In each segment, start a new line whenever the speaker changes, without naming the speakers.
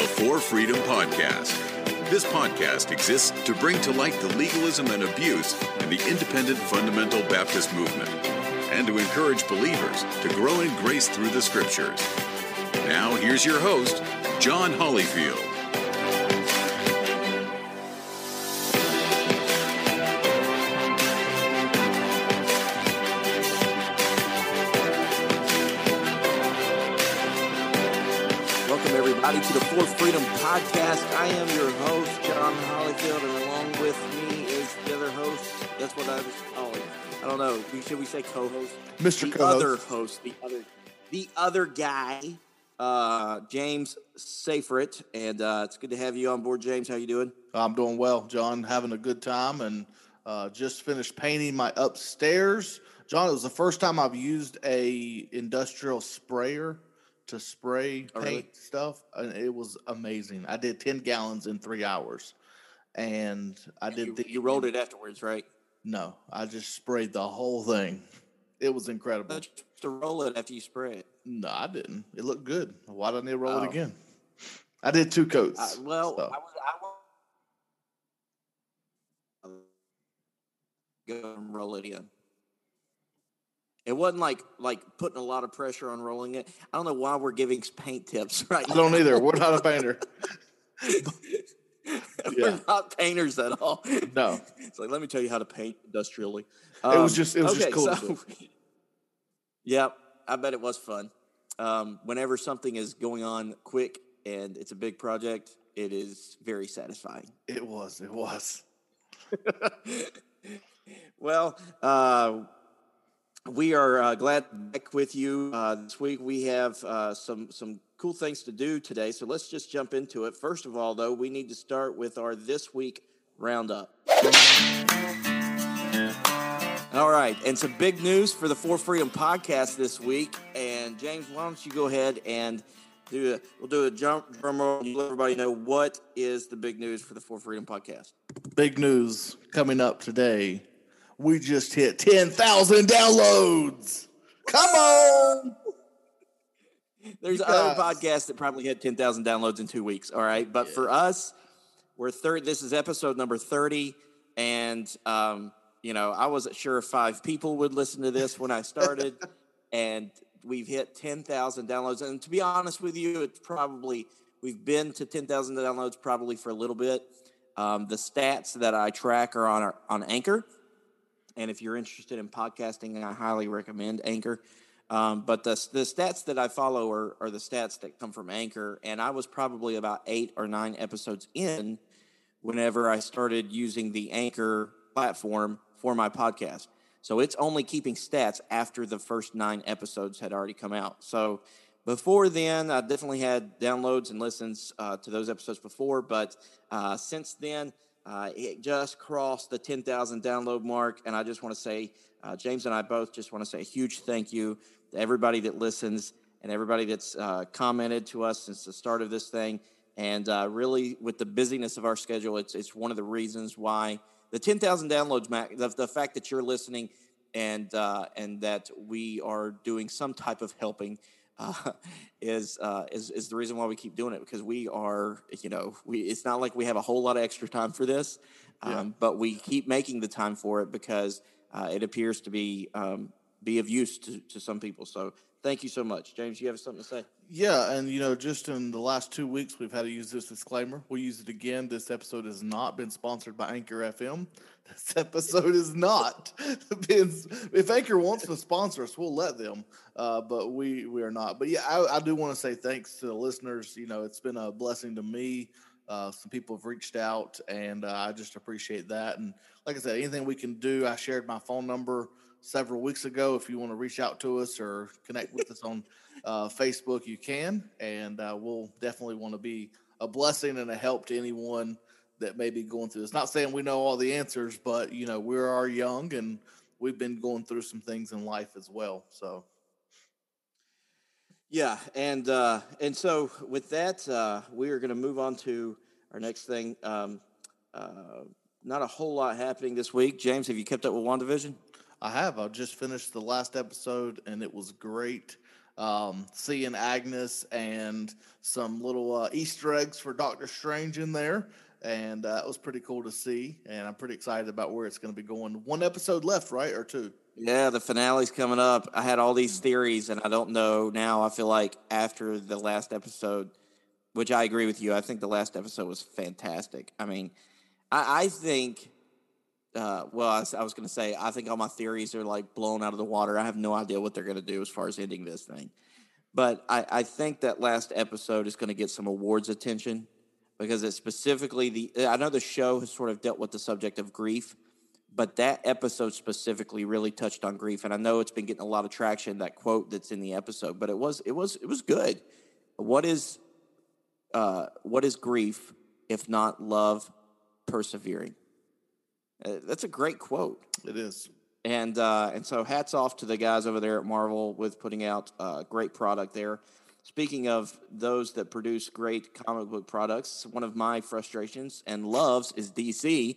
The For Freedom Podcast. This podcast exists to bring to light the legalism and abuse in the independent fundamental Baptist movement and to encourage believers to grow in grace through the scriptures. Now, here's your host, John Hollyfield.
Freedom Podcast. I am your host, John Hollyfield, and along with me is the other host. That's what I was calling. I don't know. We- Should we say co-host?
Mr.
The
Co-host.
other host, the other, the other guy, uh, James Safrit, and uh, it's good to have you on board, James. How you doing?
I'm doing well, John. Having a good time, and uh, just finished painting my upstairs. John, it was the first time I've used a industrial sprayer to spray paint
Oh, really?
stuff, and it was amazing. I did ten gallons in three hours, and I did.
You,
the,
you rolled it afterwards, right?
No, I just sprayed the whole thing. It was incredible.
Have to roll it after you spray it.
No, I didn't. It looked good. Why didn't I roll
Oh.
it again? I did two coats.
Uh, well,
so.
I was. I was go and roll it in. It wasn't like like putting a lot of pressure on rolling it. I don't know why we're giving paint tips right
I don't either. We're not a painter.
we're
Yeah.
not painters at all.
No.
It's like let me tell you how to paint industrially.
It was
Um,
just- it was just cool
So, yep, I bet it was fun. Um, whenever something is going on quick and it's a big project, it is very satisfying.
It was. It was.
Well, uh, we are uh, glad back with you uh, this week. We have uh, some some cool things to do today, so let's just jump into it. First of all, though, we need to start with our this week roundup. All right, and some big news for the For Freedom podcast this week. And James, why don't you go ahead and do a we'll do a jump drum roll and let everybody know what is the big news for the For Freedom podcast.
Big news coming up today. We just hit 10,000 downloads. Come on.
There's other podcasts that probably had 10,000 downloads in two weeks. All right. But for us, we're third. This is episode number 30. And, um, you know, I wasn't sure if five people would listen to this when I started. and we've hit 10,000 downloads. And to be honest with you, it's probably, we've been to 10,000 downloads probably for a little bit. Um, the stats that I track are on, our, on Anchor. And if you're interested in podcasting, I highly recommend Anchor. Um, but the, the stats that I follow are, are the stats that come from Anchor. And I was probably about eight or nine episodes in whenever I started using the Anchor platform for my podcast. So it's only keeping stats after the first nine episodes had already come out. So before then, I definitely had downloads and listens uh, to those episodes before. But uh, since then, uh, it just crossed the 10,000 download mark. And I just want to say, uh, James and I both just want to say a huge thank you to everybody that listens and everybody that's uh, commented to us since the start of this thing. And uh, really, with the busyness of our schedule, it's, it's one of the reasons why the 10,000 downloads, the, the fact that you're listening and, uh, and that we are doing some type of helping uh, is, uh, is is the reason why we keep doing it because we are you know we it's not like we have a whole lot of extra time for this, um,
Yeah.
but we keep making the time for it because uh, it appears to be um, be of use to, to some people. So thank you so much, James. You have something to say?
Yeah, and you know, just in the last two weeks, we've had to use this disclaimer. We'll use it again. This episode has not been sponsored by Anchor FM. This episode is not. been, if Anchor wants to sponsor us, we'll let them, uh, but we we are not. But yeah, I, I do want to say thanks to the listeners. You know, it's been a blessing to me. Uh, some people have reached out, and uh, I just appreciate that. And like I said, anything we can do, I shared my phone number several weeks ago. If you want to reach out to us or connect with us on uh, Facebook, you can, and uh, we'll definitely want to be a blessing and a help to anyone that may be going through this. Not saying we know all the answers, but you know we are young and we've been going through some things in life as well. So
Yeah, and uh, and so with that, uh, we are going to move on to our next thing. Um, uh, not a whole lot happening this week. James, have you kept up with WandaVision?
I have. I just finished the last episode and it was great. Um, seeing Agnes and some little uh, Easter eggs for Doctor Strange in there. And uh, it was pretty cool to see. And I'm pretty excited about where it's going to be going. One episode left, right? Or two?
Yeah, the finale's coming up. I had all these theories, and I don't know now. I feel like after the last episode, which I agree with you, I think the last episode was fantastic. I mean, I, I think, uh, well, I, was- I was going to say, I think all my theories are like blown out of the water. I have no idea what they're going to do as far as ending this thing. But I, I think that last episode is going to get some awards attention because it's specifically the. I know the show has sort of dealt with the subject of grief, but that episode specifically really touched on grief, and I know it's been getting a lot of traction. That quote that's in the episode, but it was it was it was good. What is uh, what is grief if not love persevering? Uh, that's a great quote.
It is.
And uh, and so hats off to the guys over there at Marvel with putting out uh, great product there. Speaking of those that produce great comic book products, one of my frustrations and loves is DC,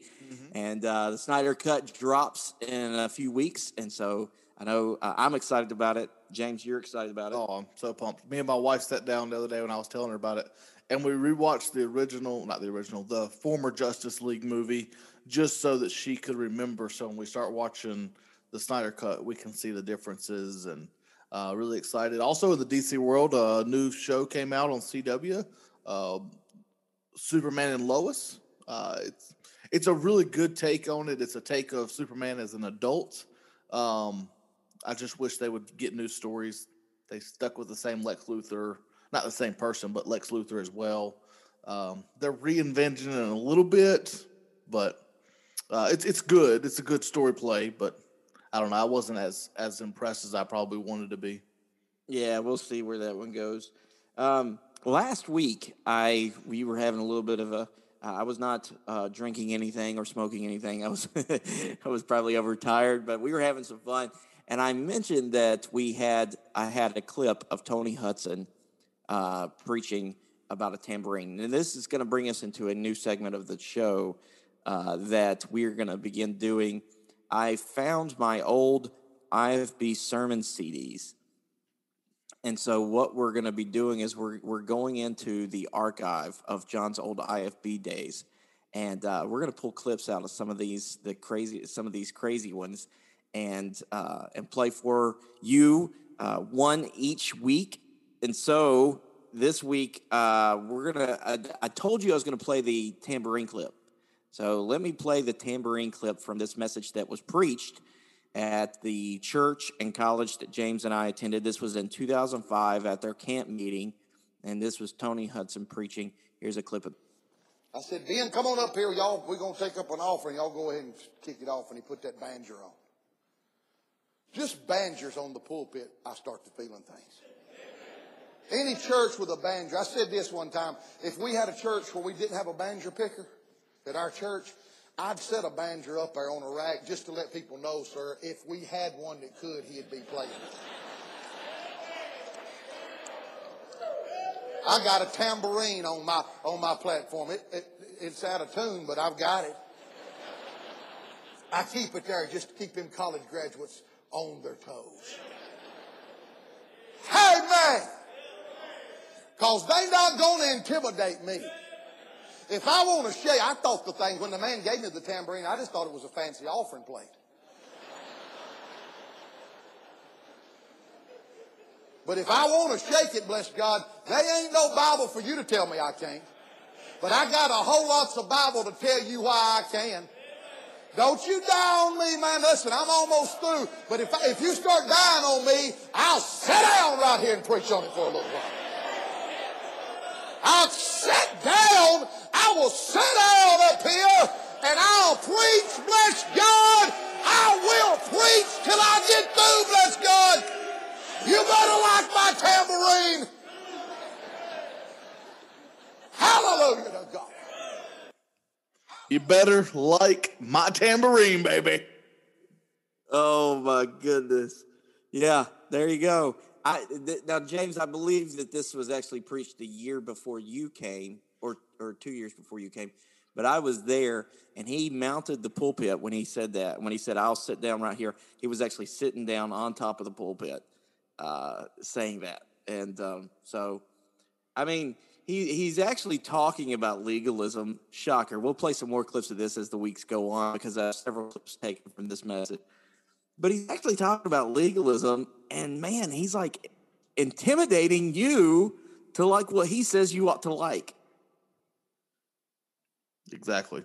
and uh, the Snyder Cut drops in a few weeks, and so I know uh, I'm excited about it. James, you're excited about it.
Oh, I'm so pumped. Me and my wife sat down the other day when I was telling her about it, and we rewatched the original, not the original, the former Justice League movie, just so that she could remember. So when we start watching the Snyder Cut, we can see the differences and uh, really excited. Also, in the DC world, a new show came out on CW, uh, Superman and Lois. Uh, it's it's a really good take on it. It's a take of Superman as an adult. Um, I just wish they would get new stories. They stuck with the same Lex Luthor, not the same person, but Lex Luthor as well. Um, they're reinventing it a little bit, but uh, it's it's good. It's a good story play, but I don't know. I wasn't as as impressed as I probably wanted to be.
Yeah, we'll see where that one goes. Um, last week, I we were having a little bit of a. I was not uh, drinking anything or smoking anything. I was I was probably overtired, but we were having some fun. And I mentioned that we had I had a clip of Tony Hutson uh, preaching about a tambourine, and this is going to bring us into a new segment of the show uh, that we're going to begin doing. I found my old IFB sermon CDs. And so what we're going to be doing is we're we're going into the archive of John's old IFB days, and uh, we're going to pull clips out of some of these the crazy some of these crazy ones, and uh, and play for you uh, one each week. And so this week uh, we're gonna. I, I told you I was going to play the tambourine clip. So let me play the tambourine clip from this message that was preached at the church and college that James and I attended. This was in 2005 at their camp meeting, and this was Tony Hutson preaching. Here's a clip of.
I said, Ben, come on up here, y'all. We're going to take up an offering. Y'all go ahead and kick it off. And he put that banjo on. Just banjos on the pulpit, I start to feeling things. Any church with a banjo. I said this one time. If we had a church where we didn't have a banjo picker at our church, I'd set a banjo up there on a rack just to let people know, sir, if we had one that could, he'd be playing it. I got a tambourine on my on my platform. It, it it's out of tune, but I've got it. I keep it there just to keep them college graduates on their toes. Hey man, cause they not gonna intimidate me. If I want to shake, I thought the thing when the man gave me the tambourine, I just thought it was a fancy offering plate. But if I want to shake it, bless God, there ain't no Bible for you to tell me I can't. But I got a whole lots of Bible to tell you why I can. Don't you die on me, man. Listen, I'm almost through. But if, I, if you start dying on me, I'll sit down right here and preach on it for a little while. I'll sit down. I will sit down up here and I'll preach, bless God. I will preach till I get through, bless God. You better like my tambourine. Hallelujah to God.
You better like my tambourine, baby.
Oh my goodness! Yeah, there you go. I th- now, James, I believe that this was actually preached a year before you came, or or two years before you came. But I was there, and he mounted the pulpit when he said that. When he said, "I'll sit down right here," he was actually sitting down on top of the pulpit. uh, saying that. And um, so, I mean, he he's actually talking about legalism. Shocker. We'll play some more clips of this as the weeks go on because I have several clips taken from this message. But he's actually talking about legalism, and man, he's like intimidating you to like what he says you ought to like.
Exactly.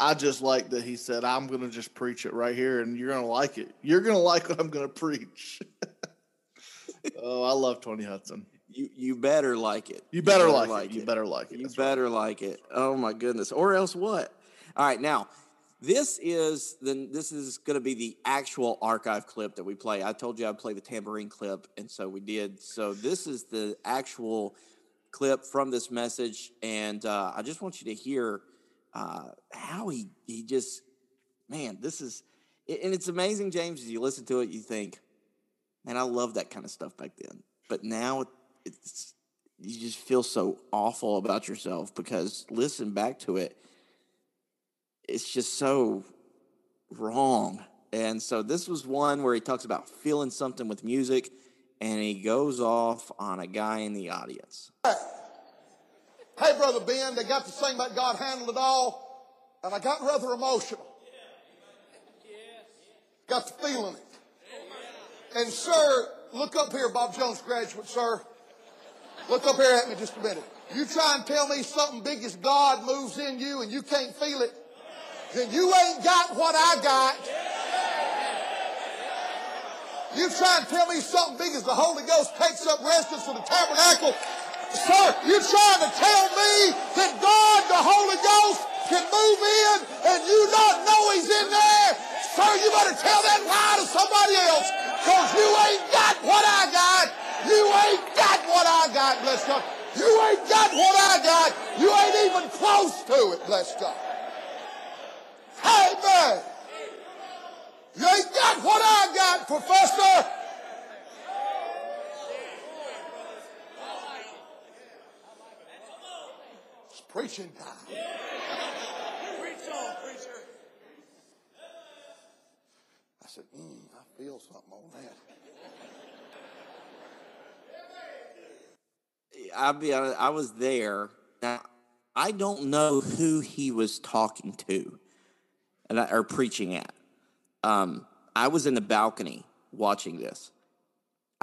I, just like that he said, I'm going to just preach it right here and you're going to like it. You're going to like what I'm going to preach. oh, I love Tony Hutson.
You you better like it.
You better, like, it. You better like it.
You
That's right.
better like it. Oh my goodness. Or else what? All right, now this is then this is going to be the actual archive clip that we play. I told you I'd play the tambourine clip, and so we did. So this is the actual clip from this message, and uh, I just want you to hear uh, how he he just man, this is and it's amazing, James. As you listen to it, you think, man, I love that kind of stuff back then, but now it's you just feel so awful about yourself because listen back to it it's just so wrong and so this was one where he talks about feeling something with music and he goes off on a guy in the audience
Hey, Brother Ben, they got to sing about God handled it all, and I got rather emotional. Got the feeling it. And, sir, look up here, Bob Jones graduate, sir. Look up here at me just a minute. You try and tell me something big as God moves in you and you can't feel it, then you ain't got what I got. You try and tell me something big as the Holy Ghost takes up residence in the tabernacle. Sir, you're trying to tell me that God, the Holy Ghost, can move in and you not know he's in there? Sir, you better tell that lie to somebody else because you ain't got what I got. You ain't got what I got, bless God. You ain't got what I got. You ain't even close to it, bless God. Man. You ain't got what I got, Professor. It's preaching time. I said, mm, I feel something on that.
i'll be honest i was there now i don't know who he was talking to and I, or preaching at um, i was in the balcony watching this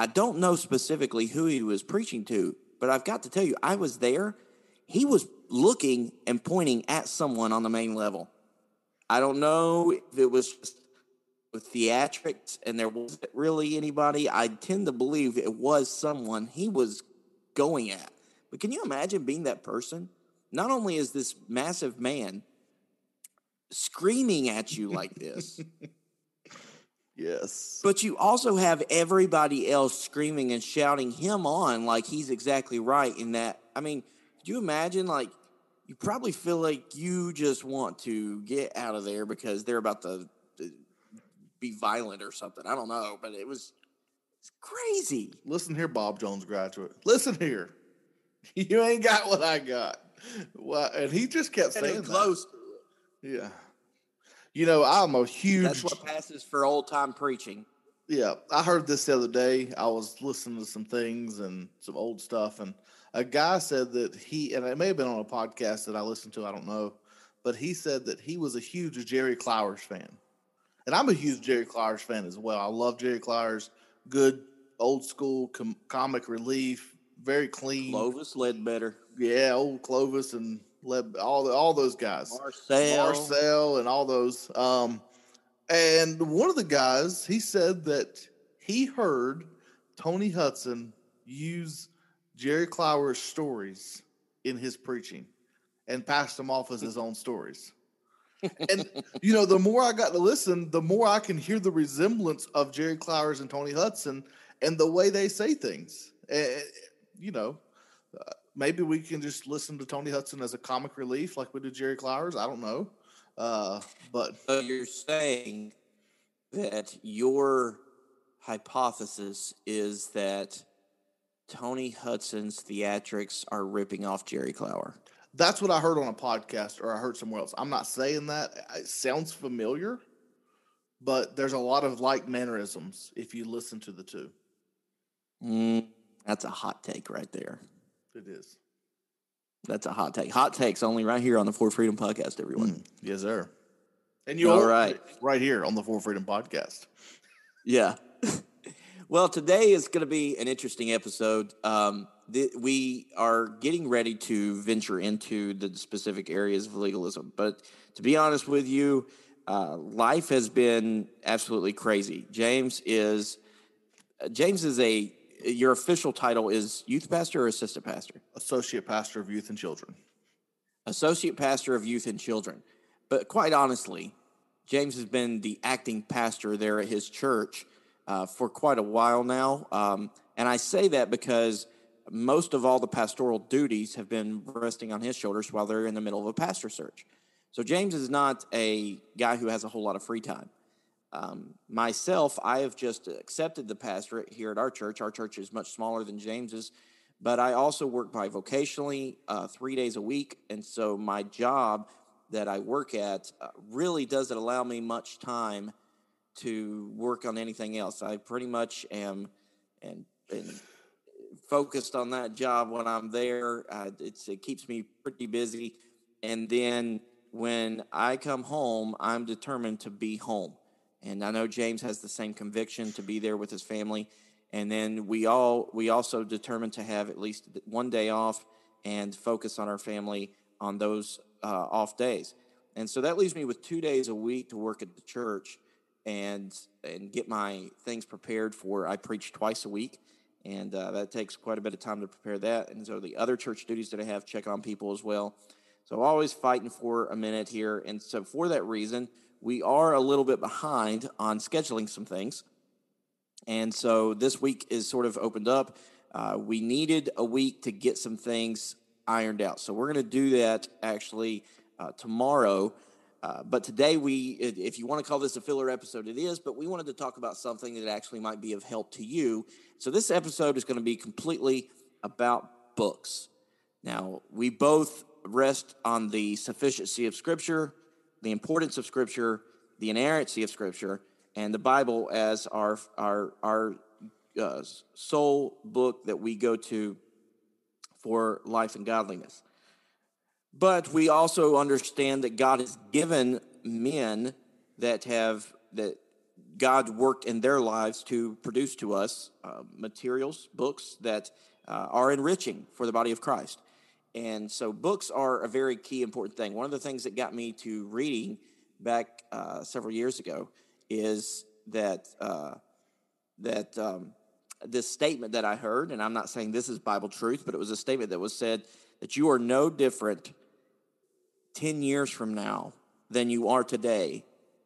I don't know specifically who he was preaching to, but I've got to tell you, I was there. He was looking and pointing at someone on the main level. I don't know if it was just with theatrics and there wasn't really anybody. I tend to believe it was someone he was going at. But can you imagine being that person? Not only is this massive man screaming at you like this,
Yes.
but you also have everybody else screaming and shouting him on like he's exactly right in that. I mean, do you imagine like you probably feel like you just want to get out of there because they're about to to be violent or something. I don't know, but it was it's crazy.
Listen here, Bob Jones graduate. Listen here. You ain't got what I got. Well, and he just kept saying
close.
that. Yeah. You know, I'm a huge.
That's what passes for old time preaching.
Yeah, I heard this the other day. I was listening to some things and some old stuff, and a guy said that he, and it may have been on a podcast that I listened to, I don't know, but he said that he was a huge Jerry Clowers fan. And I'm a huge Jerry Clowers fan as well. I love Jerry Clowers. Good, old school com- comic relief, very clean.
Clovis Ledbetter,
Yeah, old Clovis and All the, all those guys.
Marcel.
Marcel and all those. Um, and one of the guys, he said that he heard Tony Hutson use Jerry Clower's stories in his preaching and passed them off as his own stories. and you know, the more I got to listen, the more I can hear the resemblance of Jerry Clowers and Tony Hutson and the way they say things. Eh, you know, uh, maybe we can just listen to Tony Hutson as a comic relief, like we did Jerry Clowers. I don't know, uh, but
So you're saying that your hypothesis is that Tony Hutson's theatrics are ripping off Jerry Clower.
that's what I heard on a podcast or I heard somewhere else. I'm not saying that. It sounds familiar, but there's a lot of like mannerisms if you listen to the two.
Mm, that's a hot take right there.
It is.
That's a hot take. Hot takes only right here on the For Freedom podcast, everyone.
Yes, sir. And you
All right.
right here on the For Freedom podcast.
Yeah. well, today is going to be an interesting episode. Um, th- we are getting ready to venture into the specific areas of legalism. But to be honest with you, uh, life has been absolutely crazy. James is James is a your official title is youth pastor or assistant pastor?
Associate pastor of youth and children.
associate pastor of youth and children. But quite honestly, James has been the acting pastor there at his church uh, for quite a while now. Um, and I say that because most of all the pastoral duties have been resting on his shoulders while they're in the middle of a pastor search. So James is not a guy who has a whole lot of free time. Um, myself, I have just accepted the pastorate here at our church. Our church is much smaller than James's, but I also work bivocationally uh, three days a week. And so my job that I work at uh, really doesn't allow me much time to work on anything else. I pretty much am and, and focused on that job when I'm there. Uh, it keeps me pretty busy. And then when I come home, I'm determined to be home. And I know James has the same conviction to be there with his family. And then we all we also determined to have at least one day off and focus on our family on those uh, off days. And so that leaves me with two days a week to work at the church and and get my things prepared for. I preach twice a week, and uh, that takes quite a bit of time to prepare that. And so the other church duties that I have check on people as well. So always fighting for a minute here. And so for that reason, we are a little bit behind on scheduling some things. And so this week is sort of opened up. Uh, we needed a week to get some things ironed out. So we're going to do that actually uh, tomorrow. Uh, but today, we, if you want to call this a filler episode, it is, but we wanted to talk about something that actually might be of help to you. So this episode is going to be completely about books. Now, we both rest on the sufficiency of Scripture, the importance of Scripture, the inerrancy of Scripture, and the Bible as our our our uh, sole book that we go to for life and godliness. But we also understand that God has given men that have that God worked in their lives to produce to us uh, materials, books that uh, are enriching for the body of Christ. And so, books are a very key, important thing. One of the things that got me to reading back uh, several years ago is that uh, that um, this statement that I heard, and I'm not saying this is Bible truth, but it was a statement that was said that you are no different 10 years from now than you are today,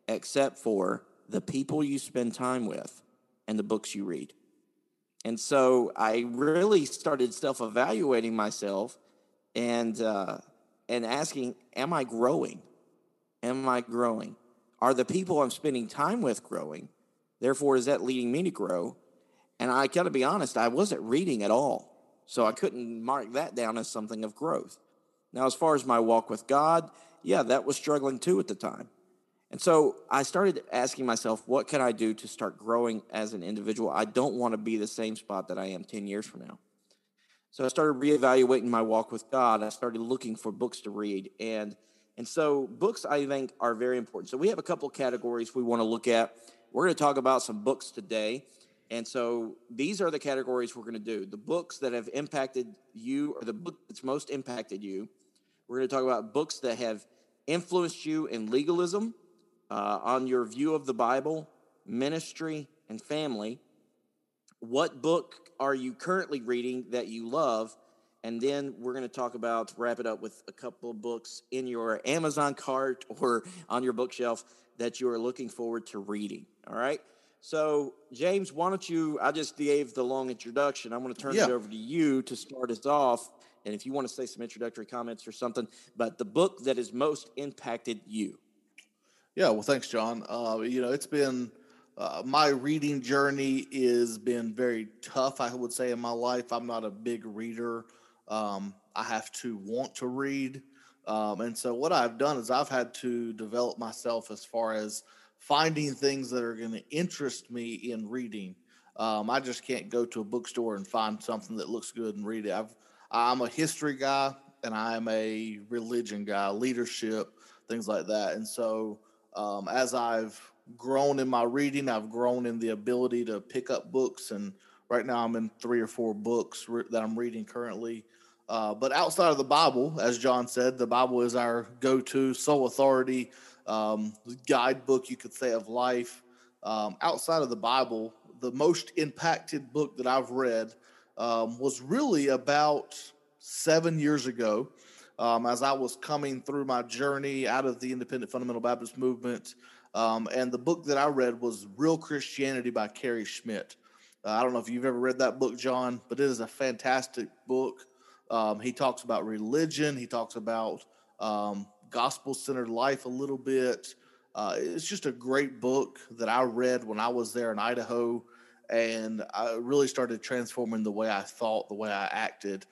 except for the people you spend time with and the books you read. And so I really started self evaluating myself and, uh, and asking, Am I growing? Am I growing? Are the people I'm spending time with growing? Therefore, is that leading me to grow? And I got to be honest, I wasn't reading at all. So I couldn't mark that down as something of growth. Now, as far as my walk with God, yeah, that was struggling too at the time. And so I started asking myself, what can I do to start growing as an individual? I don't want to be the same spot that I am 10 years from now. So I started reevaluating my walk with God. I started looking for books to read. And, and so books, I think, are very important. So we have a couple categories we want to look at. We're going to talk about some books today. And so these are the categories we're going to do the books that have impacted you, or the book that's most impacted you. We're going to talk about books that have influenced you in legalism, uh, on your view of the Bible, ministry, and family. What book are you currently reading that you love? And then we're going to talk about, wrap it up with a couple of books in your Amazon cart or on your bookshelf that you are looking forward to reading. All right. So, James, why don't you? I just gave the long introduction. I'm going to turn
Yeah.
it over to you to start us off. And if you want to say some introductory comments or something, but the book that has most impacted you.
Yeah, well, thanks, John. Uh, you know, it's been uh, my reading journey has been very tough. I would say in my life, I'm not a big reader. Um, I have to want to read, um, and so what I've done is I've had to develop myself as far as finding things that are going to interest me in reading. Um, I just can't go to a bookstore and find something that looks good and read it. I've, I'm a history guy and I'm a religion guy, leadership, things like that. And so um, as I've grown in my reading, I've grown in the ability to pick up books. And right now I'm in three or four books re- that I'm reading currently. Uh, but outside of the Bible, as John said, the Bible is our go to sole authority um, guidebook, you could say, of life. Um, outside of the Bible, the most impacted book that I've read um, was really about seven years ago. Um, as I was coming through my journey out of the Independent Fundamental Baptist movement. Um, and the book that I read was Real Christianity by Kerry Schmidt. Uh, I don't know if you've ever read that book, John, but it is a fantastic book. Um, he talks about religion, he talks about um, gospel centered life a little bit. Uh, it's just a great book that I read when I was there in Idaho, and I really started transforming the way I thought, the way I acted.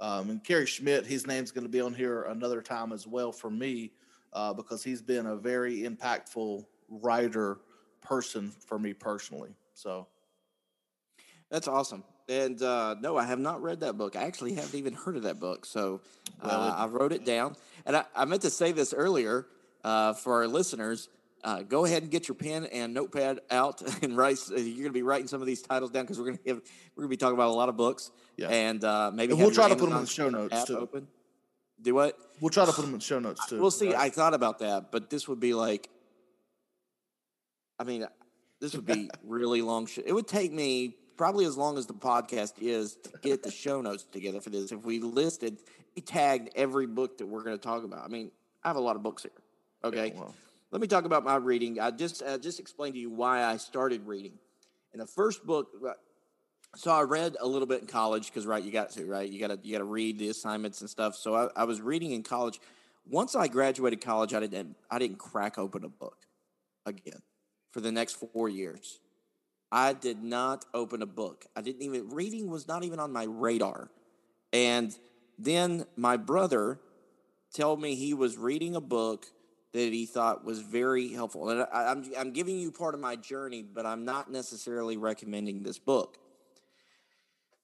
Um, and Kerry Schmidt, his name's going to be on here another time as well for me uh, because he's been a very impactful writer person for me personally. So
that's awesome. And uh, no, I have not read that book. I actually haven't even heard of that book. So uh, I wrote it down. And I, I meant to say this earlier uh, for our listeners. Uh, go ahead and get your pen and notepad out and write. You're going to be writing some of these titles down because we're going to we're going to be talking about a lot of books.
Yeah.
And uh, maybe
and we'll try to put them in the show notes too.
Open. Do what?
We'll try to put them in show notes too.
We'll see. Right? I thought about that, but this would be like, I mean, this would be really long. Sh- it would take me probably as long as the podcast is to get the show notes together for this. If we listed, we tagged every book that we're going to talk about. I mean, I have a lot of books here. Okay. Yeah, well. Let me talk about my reading. I just uh, just explained to you why I started reading. And the first book, so I read a little bit in college because right, you got to right, you got to you got to read the assignments and stuff. So I, I was reading in college. Once I graduated college, I didn't I didn't crack open a book again for the next four years. I did not open a book. I didn't even reading was not even on my radar. And then my brother told me he was reading a book that he thought was very helpful. And I, I'm, I'm giving you part of my journey, but I'm not necessarily recommending this book.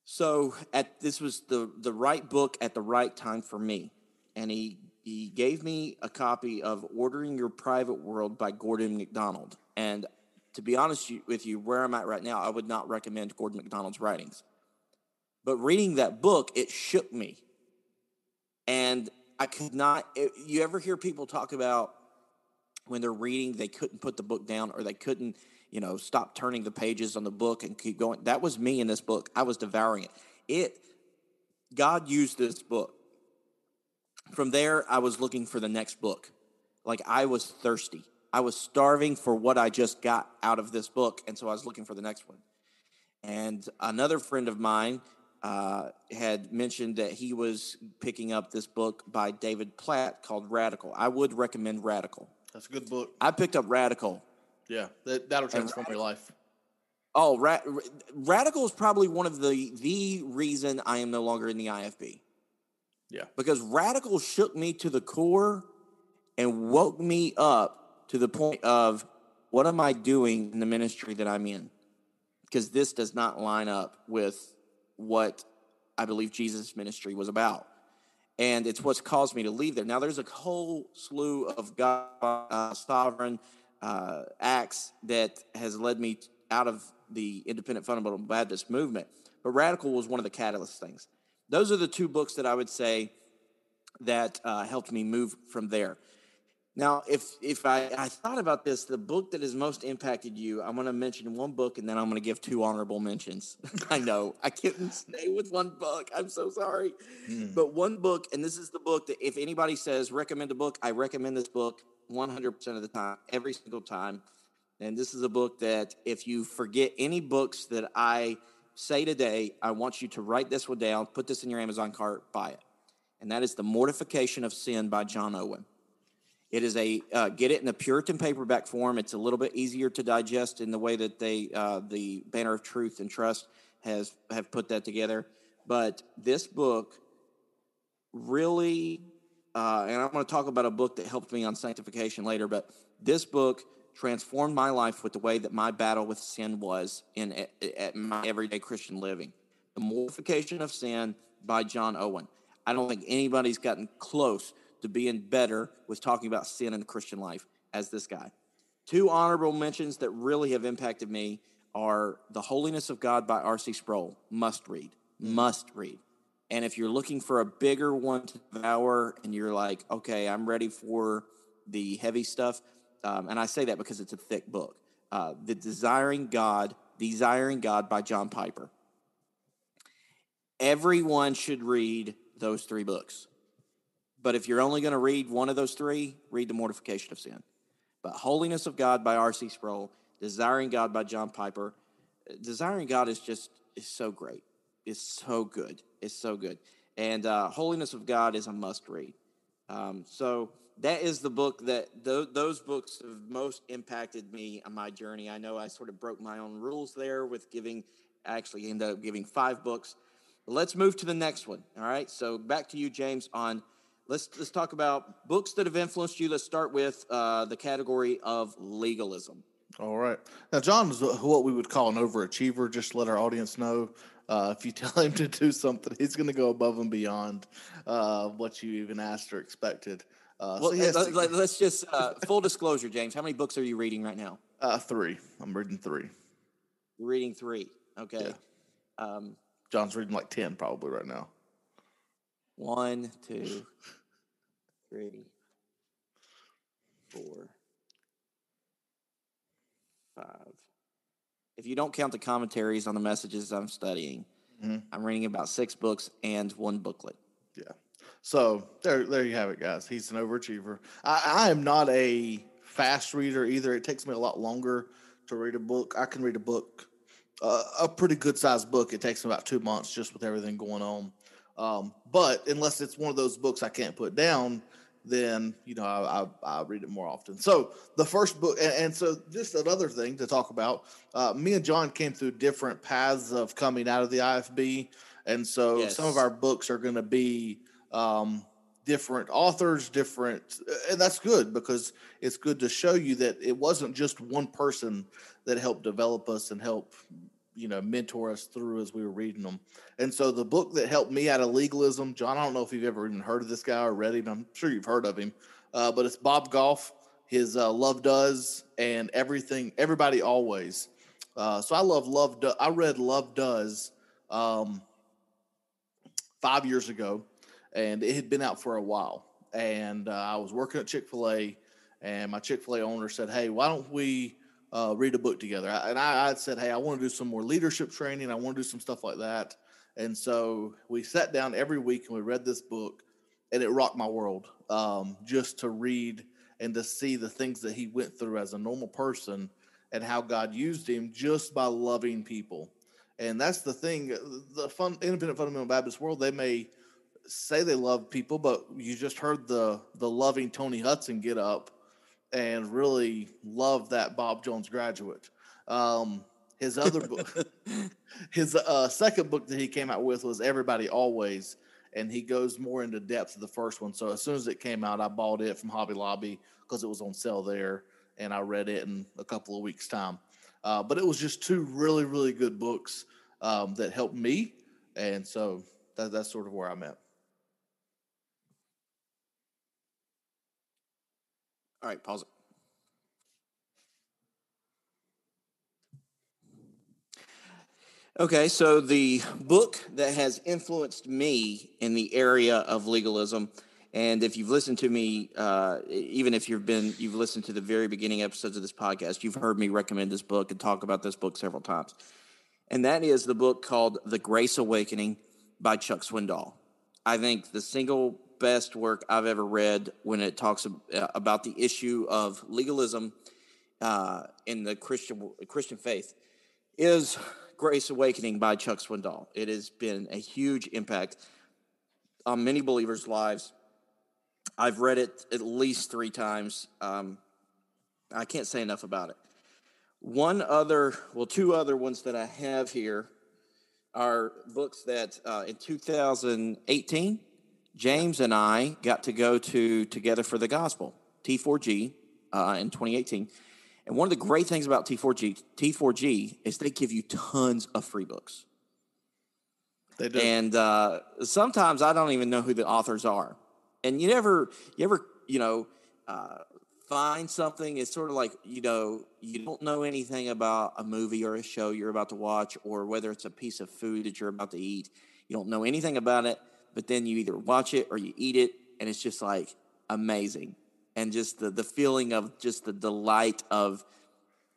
So at this was the the right book at the right time for me, and he he gave me a copy of Ordering Your Private World by Gordon MacDonald, and to be honest with you, where I'm at right now, I would not recommend Gordon MacDonald's writings. But reading that book, it shook me, and I could not. It, you ever hear people talk about when they're reading, they couldn't put the book down or they couldn't, you know, stop turning the pages on the book and keep going. That was me in this book. I was devouring it. It, God used this book. From there, I was looking for the next book. Like I was thirsty. I was starving for what I just got out of this book. And so I was looking for the next one. And another friend of mine uh, had mentioned that he was picking up this book by David Platt called Radical. I would recommend Radical.
That's a good book.
I picked up Radical.
Yeah, that, that'll transform your life.
Oh, Ra- Radical is probably one of the the reason I am no longer in the IFB.
Yeah,
because Radical shook me to the core and woke me up to the point of what am I doing in the ministry that I'm in? Because this does not line up with what I believe Jesus' ministry was about and it's what's caused me to leave there. Now, there's a whole slew of God uh, sovereign uh, acts that has led me out of the independent fundamental Baptist movement, but radical was one of the catalyst things. Those are the two books that I would say that uh, helped me move from there. Now, if if I, I thought about this, the book that has most impacted you, I'm going to mention one book, and then I'm going to give two honorable mentions. I know I couldn't stay with one book. I'm so sorry, mm. but one book, and this is the book that if anybody says recommend a book, I recommend this book 100 percent of the time, every single time. And this is a book that if you forget any books that I say today, I want you to write this one down, put this in your Amazon cart, buy it, and that is the Mortification of Sin by John Owen. It is a uh, get it in a Puritan paperback form. It's a little bit easier to digest in the way that they uh, the Banner of Truth and Trust has have put that together. But this book really, uh, and I'm going to talk about a book that helped me on sanctification later. But this book transformed my life with the way that my battle with sin was in at, at my everyday Christian living. The Mortification of Sin by John Owen. I don't think anybody's gotten close to being better with talking about sin in the Christian life as this guy. Two honorable mentions that really have impacted me are The Holiness of God by R.C. Sproul. Must read. Must read. And if you're looking for a bigger one to devour and you're like, okay, I'm ready for the heavy stuff, um, and I say that because it's a thick book, uh, The Desiring God, Desiring God by John Piper. Everyone should read those three books. But if you're only going to read one of those three, read The Mortification of Sin. But Holiness of God by R.C. Sproul, Desiring God by John Piper. Desiring God is just is so great. It's so good. It's so good. And uh, Holiness of God is a must read. Um, so that is the book that th- those books have most impacted me on my journey. I know I sort of broke my own rules there with giving, actually ended up giving five books. But let's move to the next one. All right. So back to you, James, on let's let's talk about books that have influenced you. Let's start with uh, the category of legalism.
All right. Now, John is what we would call an overachiever. Just let our audience know, uh, if you tell him to do something, he's going to go above and beyond uh, what you even asked or expected. Uh,
Well,
so yes,
let, us just uh, full disclosure, James. How many books are you reading right now?
uh, three. I'm reading three.
You're reading three. Okay.
Yeah.
Um,
John's reading like ten probably right now.
one, two, three, four, five. If you don't count the commentaries on the messages I'm studying,
Mhm.
I'm reading about six books and one booklet.
Yeah. So there, there you have it, guys. He's an overachiever. I, I am not a fast reader either. It takes me a lot longer to read a book. I can read a book, uh, a pretty good sized book. It takes me about two months just with everything going on. Um, but unless it's one of those books I can't put down, then you know I, I, I read it more often. So the first book, and, and so just another thing to talk about. Uh, me and John came through different paths of coming out of the IFB, and so
Yes.
some of our books are going to be um, different authors, different, and that's good because it's good to show you that it wasn't just one person that helped develop us and help you know mentor us through as we were reading them. And so the book that helped me out of legalism, John, I don't know if you've ever even heard of this guy or read him. I'm sure you've heard of him, uh, but it's Bob Goff. His uh, Love Does and everything, everybody always. Uh, so I love Love. Do- I read Love Does um, five years ago, and it had been out for a while. And uh, I was working at Chick Fil A, and my Chick Fil A owner said, "Hey, why don't we uh, read a book together?" I- And I, I said, "Hey, I want to do some more leadership training. I want to do some stuff like that." And so we sat down every week and we read this book, and it rocked my world. Um, just to read and to see the things that he went through as a normal person, and how God used him just by loving people. And that's the thing. The fun, independent fundamental Baptist world, they may say they love people, but you just heard the the loving Tony Hutson get up and really love that Bob Jones graduate. Um, his other book, his uh, second book that he came out with was Everybody Always, and he goes more into depth of the first one. So as soon as it came out, I bought it from Hobby Lobby because it was on sale there, and I read it in a couple of weeks' time. Uh, but it was just two really, really good books um, that helped me, and so that, that's sort of where I'm at.
All right, pause it. Okay, so the book that has influenced me in the area of legalism, and if you've listened to me, uh, even if you've been you've listened to the very beginning episodes of this podcast, you've heard me recommend this book and talk about this book several times, and that is the book called "The Grace Awakening" by Chuck Swindoll. I think the single best work I've ever read when it talks uh, about the issue of legalism uh, in the Christian Christian faith is Grace Awakening by Chuck Swindoll. It has been a huge impact on many believers' lives. I've read it at least three times. Um, I can't say enough about it. One other, well, two other ones that I have here are books that uh, in 2018, James and I got to go to Together for the Gospel, T4G, uh, in 2018. And one of the great things about T4G, T4G is they give you tons of free books.
They do.
And uh, sometimes I don't even know who the authors are. And you never, you ever, you know, uh, find something. It's sort of like you know, you don't know anything about a movie or a show you're about to watch, or whether it's a piece of food that you're about to eat. You don't know anything about it, but then you either watch it or you eat it, and it's just like amazing. And just the the feeling of just the delight of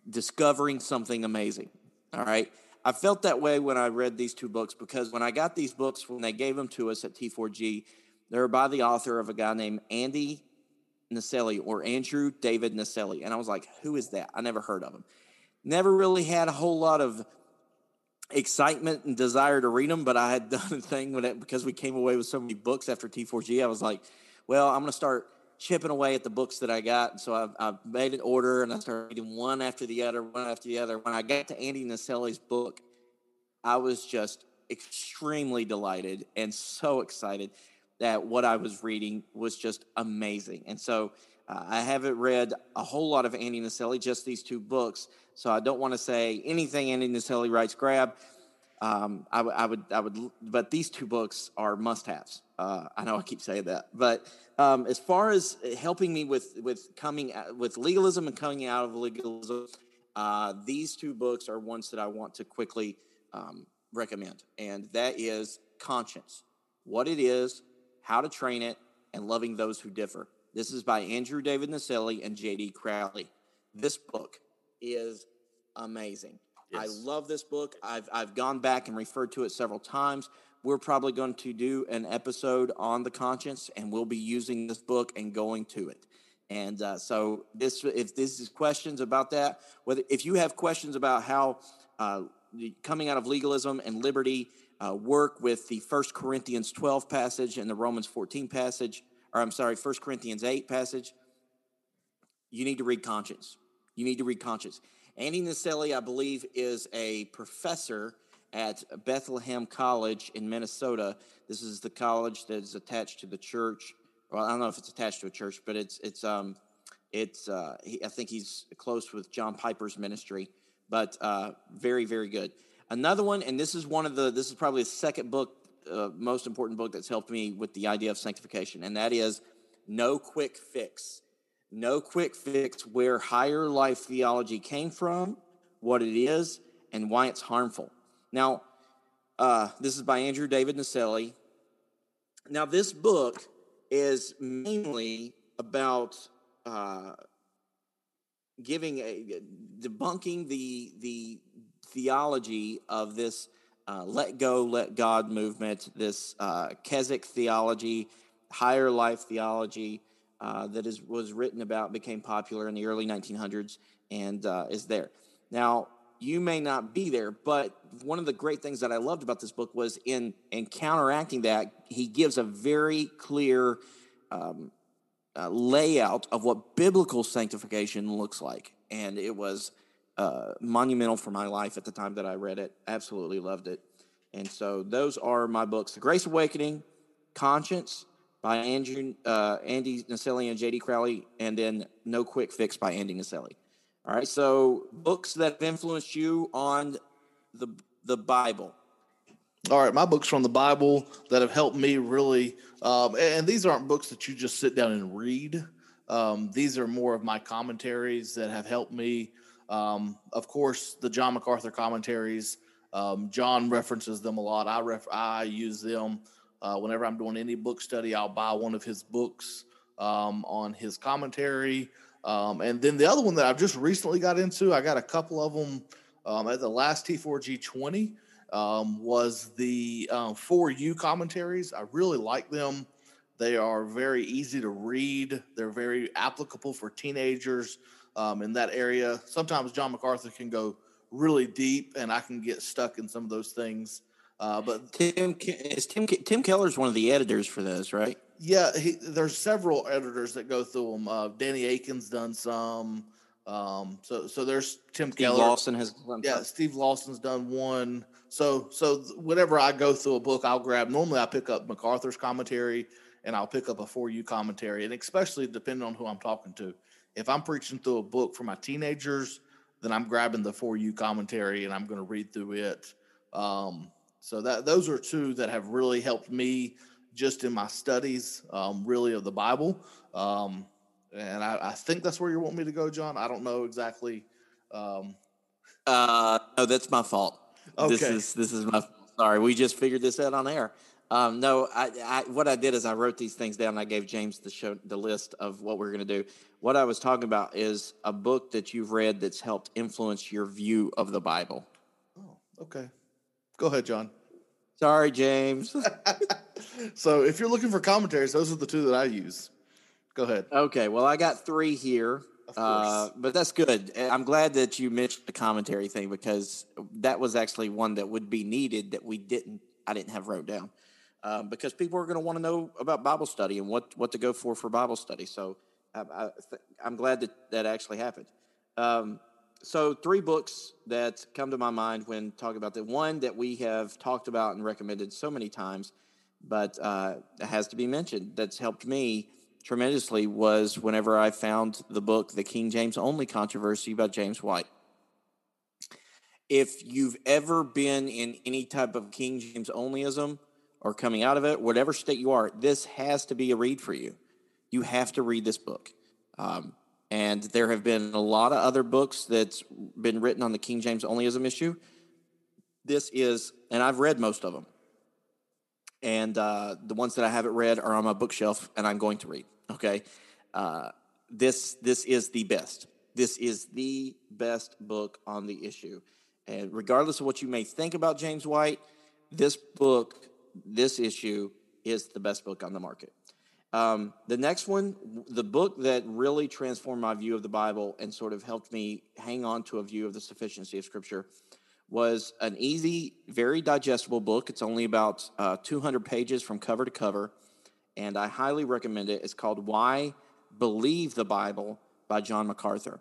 discovering something amazing. All right. I felt that way when I read these two books because when I got these books, when they gave them to us at T4G, they were by the author of a guy named Andy Naselli or Andrew David Naselli. And I was like, who is that? I never heard of him. Never really had a whole lot of excitement and desire to read them, but I had done a thing with it because we came away with so many books after T4G. I was like, well, I'm going to start chipping away at the books that I got. And so I've, I've, made an order and I started reading one after the other, one after the other. When I got to Andy Naselli's book, I was just extremely delighted and so excited that what I was reading was just amazing. And so uh, I haven't read a whole lot of Andy Naselli, just these two books. So I don't want to say anything Andy Naselli writes grab. Um, I, w- I would, I would, but these two books are must-haves. Uh, I know I keep saying that, but um, as far as helping me with with coming with legalism and coming out of legalism, uh, these two books are ones that I want to quickly um, recommend, and that is Conscience: What It Is, How to Train It, and Loving Those Who Differ. This is by Andrew David Naselli and J.D. Crowley. This book is amazing. I love this book. I've I've gone back and referred to it several times. We're probably going to do an episode on the conscience, and we'll be using this book and going to it. And uh, so, this if this is questions about that, whether if you have questions about how uh, coming out of legalism and liberty uh, work with the First Corinthians 12 passage and the Romans 14 passage, or I'm sorry, First Corinthians 8 passage, you need to read conscience. You need to read conscience. Andy Naselli, I believe, is a professor at Bethlehem College in Minnesota. This is the college that is attached to the church. Well, I don't know if it's attached to a church, but it's it's um it's uh, he, I think he's close with John Piper's ministry, but uh, very very good. Another one, and this is one of the this is probably the second book, uh, most important book that's helped me with the idea of sanctification, and that is No Quick Fix. No quick fix where higher life theology came from, what it is, and why it's harmful. Now, uh, this is by Andrew David Naselli. Now, this book is mainly about uh, giving a, debunking the the theology of this uh, let go, let God movement, this uh, Keswick theology, higher life theology uh, that is was written about, became popular in the early 1900s, and uh, is there now. You may not be there, but one of the great things that I loved about this book was in in counteracting that, he gives a very clear um, uh, layout of what biblical sanctification looks like, and it was uh, monumental for my life at the time that I read it. Absolutely loved it, and so those are my books: The Grace Awakening, Conscience by Andrew uh, Andy Naselli and J.D. Crowley, and then No Quick Fix by Andy Naselli. All right, so books that have influenced you on the the Bible.
All right, my books from the Bible that have helped me really, um, and these aren't books that you just sit down and read. Um, these are more of my commentaries that have helped me. Um, of course, the John MacArthur commentaries. Um, John references them a lot. I ref- I use them uh, whenever I'm doing any book study. I'll buy one of his books um, on his commentary. Um, and then the other one that I've just recently got into, I got a couple of them um, at the last T4G20, um, was the um, For You commentaries. I really like them. They are very easy to read, they're very applicable for teenagers um, in that area. Sometimes John MacArthur can go really deep, and I can get stuck in some of those things. Uh, but
Tim is Tim Tim Keller's one of the editors for those, right?
Yeah, he, there's several editors that go through them. Uh, Danny Akin's done some. Um, so so there's Tim
Steve
Keller.
Lawson has done
Yeah,
some.
Steve Lawson's done one. So so whenever I go through a book, I'll grab. Normally, I pick up MacArthur's commentary and I'll pick up a for you commentary, and especially depending on who I'm talking to. If I'm preaching through a book for my teenagers, then I'm grabbing the For You commentary and I'm going to read through it. Um, so that those are two that have really helped me just in my studies, um, really of the Bible. Um, and I, I, think that's where you want me to go, John. I don't know exactly. Um,
uh, no, that's my fault.
Okay.
This is this is my fault. sorry. We just figured this out on air. Um, no, I, I, what I did is I wrote these things down. I gave James the show the list of what we are going to do. What I was talking about is a book that you've read that's helped influence your view of the Bible.
Oh, okay. Go ahead, John.
Sorry, James.
so if you're looking for commentaries, those are the two that I use. Go ahead.
Okay. Well, I got three here. Uh, but that's good. I'm glad that you mentioned the commentary thing because that was actually one that would be needed that we didn't. I didn't have wrote down um, because people are going to want to know about Bible study and what what to go for for Bible study. So I, am glad that that actually happened. Um, so three books that come to my mind when talking about the one that we have talked about and recommended so many times, but uh, has to be mentioned. That's helped me tremendously was whenever I found the book, The King James Only Controversy by James White. If you've ever been in any type of King James onlyism or coming out of it, whatever state you are, this has to be a read for you. You have to read this book. Um, and there have been a lot of other books that's been written on the King James onlyism issue. This is, and I've read most of them and uh, the ones that I haven't read are on my bookshelf, and I'm going to read. Okay, uh, this this is the best. This is the best book on the issue, and regardless of what you may think about James White, this book, this issue, is the best book on the market. Um, the next one, the book that really transformed my view of the Bible and sort of helped me hang on to a view of the sufficiency of Scripture was an easy, very digestible book. It's only about uh, 200 pages from cover to cover, and I highly recommend it. It's called Why Believe the Bible by John MacArthur.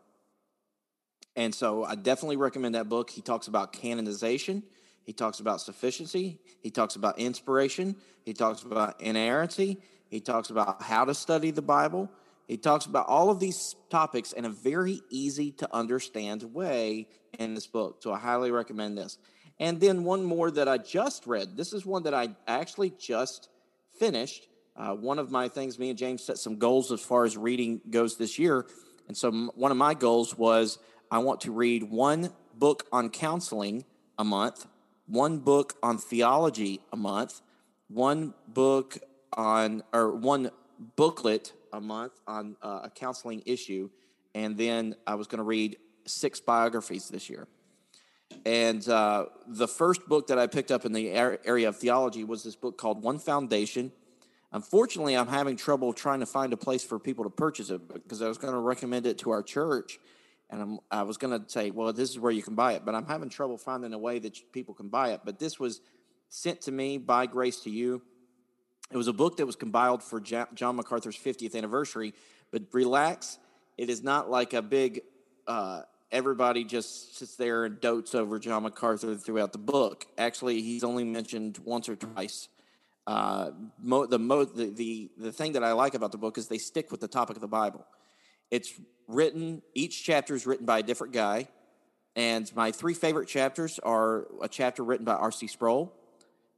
And so I definitely recommend that book. He talks about canonization, he talks about sufficiency, he talks about inspiration, he talks about inerrancy, he talks about how to study the Bible. He talks about all of these topics in a very easy to understand way in this book. So I highly recommend this. And then one more that I just read. This is one that I actually just finished. Uh, one of my things, me and James set some goals as far as reading goes this year. And so one of my goals was I want to read one book on counseling a month, one book on theology a month, one book on, or one booklet a month on uh, a counseling issue, and then I was going to read six biographies this year. And uh, the first book that I picked up in the area of theology was this book called One Foundation. Unfortunately, I'm having trouble trying to find a place for people to purchase it because I was going to recommend it to our church. And I'm, i was going to say, well, this is where you can buy it. But I'm having trouble finding a way that people can buy it. But this was sent to me by Grace to You. It was a book that was compiled for John MacArthur's 50th anniversary. But relax, it is not like a big, uh, everybody just sits there and dotes over John MacArthur throughout the book. Actually, he's only mentioned once or twice. Uh, mo- the, mo- the, the, the thing that I like about the book is they stick with the topic of the Bible. It's written, each chapter is written by a different guy. And my three favorite chapters are a chapter written by R.C. Sproul,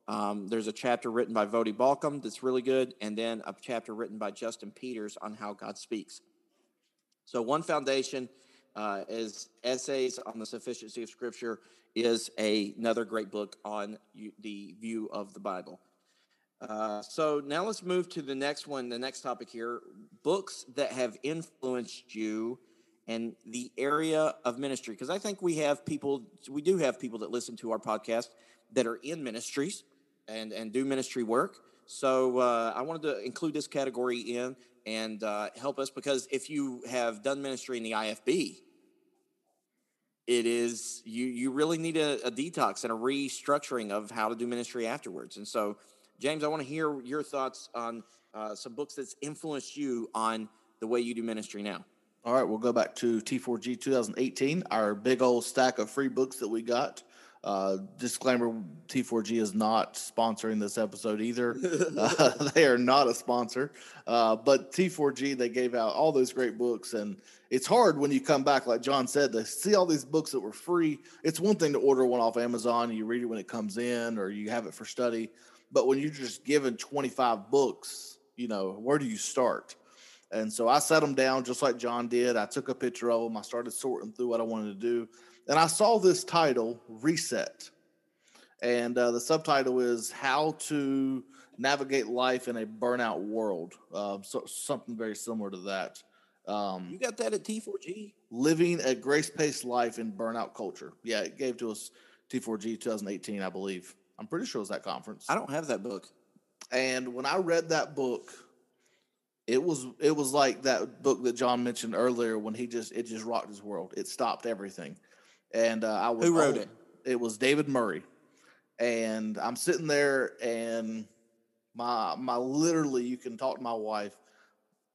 um, there's a chapter written by Voddie Baucham that's really good, and then a chapter written by Justin Peters on how God speaks. So, One Foundation uh, is essays on the sufficiency of Scripture is a, another great book on the view of the Bible. Uh, so now let's move to the next one, the next topic here books that have influenced you and the area of ministry. Because I think we have people, we do have people that listen to our podcast that are in ministries and and do ministry work. So uh, I wanted to include this category in and uh, help us because if you have done ministry in the IFB, it is you you really need a, a detox and a restructuring of how to do ministry afterwards. And so, James, I want to hear your thoughts on uh, some books that's influenced you on the way you do ministry now.
All right, we'll go back to T4G 2018, our big old stack of free books that we got. Uh, disclaimer: T4G is not sponsoring this episode either. uh, they are not a sponsor. Uh, but T4G they gave out all those great books, and it's hard when you come back, like John said, to see all these books that were free. It's one thing to order one off Amazon, and you read it when it comes in, or you have it for study. But when you're just given 25 books, you know, where do you start? And so I set them down just like John did. I took a picture of them. I started sorting through what I wanted to do and I saw this title, Reset. And uh, the subtitle is How to Navigate Life in a Burnout World. Uh, so, something very similar to that.
Um, you got that at T4G?
Living a grace paced life in burnout culture. Yeah, it gave to us T4G 2018, I believe. I'm pretty sure it was that conference.
I don't have that book.
And when I read that book, it was it was like that book that John mentioned earlier when he just it just rocked his world. It stopped everything and uh, I was
who wrote it?
It was David Murray, and I'm sitting there, and my my literally, you can talk to my wife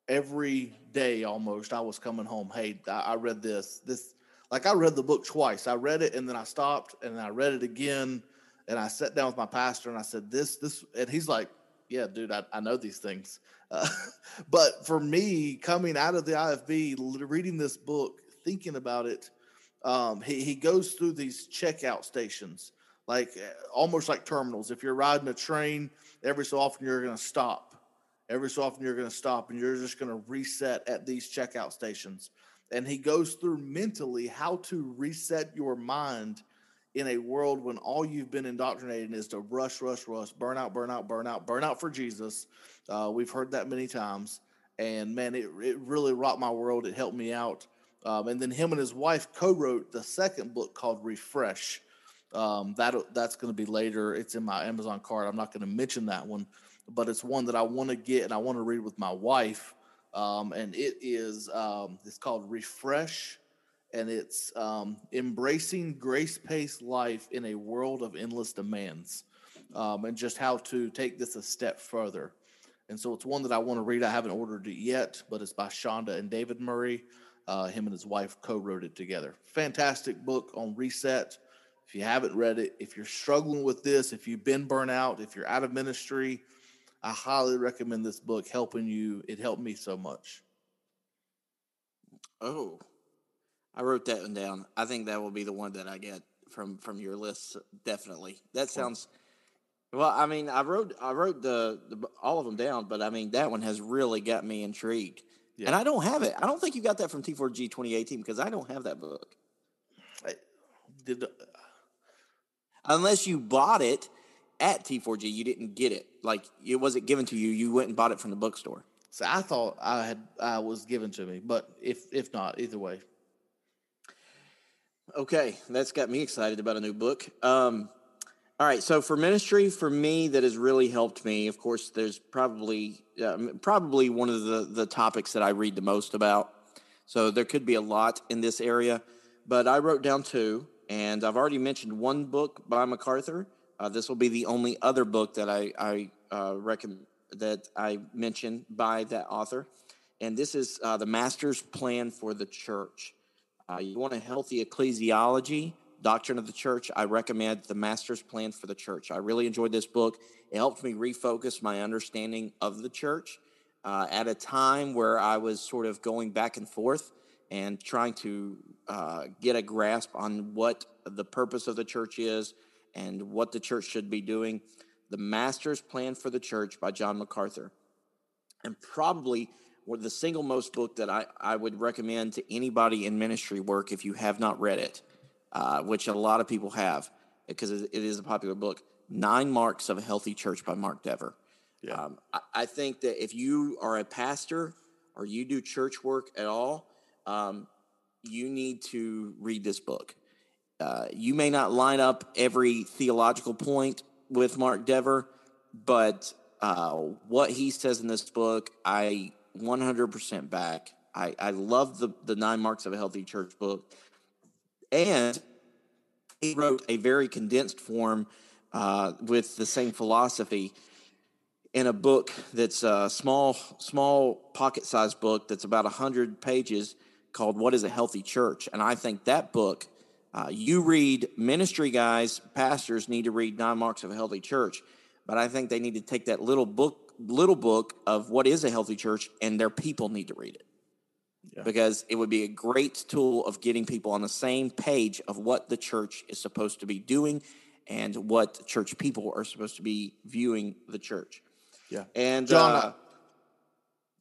every day almost. I was coming home. Hey, I, I read this. This like I read the book twice. I read it and then I stopped and I read it again, and I sat down with my pastor and I said this this, and he's like, "Yeah, dude, I, I know these things." Uh, but for me, coming out of the IFB, reading this book, thinking about it um, he, he goes through these checkout stations, like eh, almost like terminals. If you're riding a train, every so often you're going to stop. Every so often you're going to stop and you're just going to reset at these checkout stations. And he goes through mentally how to reset your mind in a world when all you've been indoctrinated is to rush, rush, rush, burn out, burn out, burn out, burn out for Jesus. Uh, we've heard that many times. And man, it, it really rocked my world. It helped me out. Um, and then him and his wife co-wrote the second book called Refresh. Um, that that's going to be later. It's in my Amazon card. I'm not going to mention that one, but it's one that I want to get and I want to read with my wife. Um, and it is um, it's called Refresh, and it's um, embracing grace-paced life in a world of endless demands, um, and just how to take this a step further. And so it's one that I want to read. I haven't ordered it yet, but it's by Shonda and David Murray. Uh, him and his wife co wrote it together. Fantastic book on reset. If you haven't read it, if you're struggling with this, if you've been burnt out, if you're out of ministry, I highly recommend this book helping you. It helped me so much.
Oh, I wrote that one down. I think that will be the one that I get from from your list. Definitely. That sounds. Well, I mean, I wrote I wrote the, the all of them down, but I mean that one has really got me intrigued. Yeah. And I don't have it. I don't think you got that from T4G 2018 because I don't have that book. I did uh, unless you bought it at T4G, you didn't get it. Like it wasn't given to you. You went and bought it from the bookstore.
So I thought I had I was given to me, but if if not, either way.
Okay, that's got me excited about a new book. Um, all right. So for ministry, for me, that has really helped me. Of course, there's probably probably one of the the topics that I read the most about. So there could be a lot in this area, but I wrote down two, and I've already mentioned one book by MacArthur. Uh, this will be the only other book that I I uh, recommend that I mention by that author, and this is uh, the Master's Plan for the Church. Uh, you want a healthy ecclesiology Doctrine of the Church, I recommend The Master's Plan for the Church. I really enjoyed this book. It helped me refocus my understanding of the church uh, at a time where I was sort of going back and forth and trying to uh, get a grasp on what the purpose of the church is and what the church should be doing. The Master's Plan for the Church by John MacArthur. And probably the single most book that I, I would recommend to anybody in ministry work if you have not read it uh, which a lot of people have because it is a popular book. Nine Marks of a Healthy Church by Mark Dever. Yeah. Um, I, I, think that if you are a pastor or you do church work at all, um, you need to read this book. Uh, you may not line up every theological point with Mark Dever, but uh, what he says in this book, I 100% back. I, I love the, the Nine Marks of a Healthy Church book. And he wrote a very condensed form uh, with the same philosophy in a book that's a small, small pocket-sized book that's about hundred pages called "What Is a Healthy Church," and I think that book Uh, you read ministry guys, pastors need to read Nine Marks of a Healthy Church, but I think they need to take that little book, little book of what is a healthy church, and their people need to read it because it would be a great tool of getting people on the same page of what the church is supposed to be doing and what church people are supposed to be viewing the church.
Yeah.
And
John,
uh,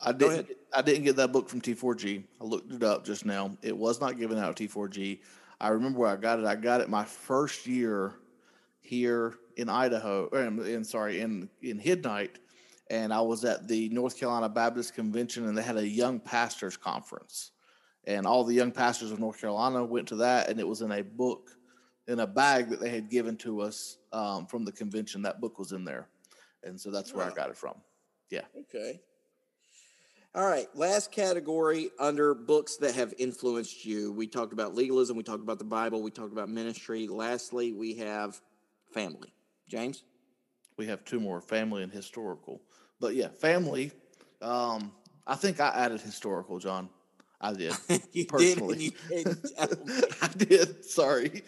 I
Go
didn't. I didn't get that book from T4G. I looked it up just now. It was not given out at T4G. I remember where I got it. I got it my first year here in Idaho. or In, in sorry, in in Hidnight, and I was at the North Carolina Baptist Convention, and they had a young pastors conference, and all the young pastors of North Carolina went to that, and it was in a book, in a bag that they had given to us um, from the convention. That book was in there, and so that's where I got it from. Yeah.
Okay. All right. Last category under books that have influenced you. We talked about legalism. We talked about the Bible. We talked about ministry. Lastly, we have family. James?
we have two more family and historical but yeah family um i think i added historical john. I did
You
personally.
did, you didn't tell me.
i did sorry.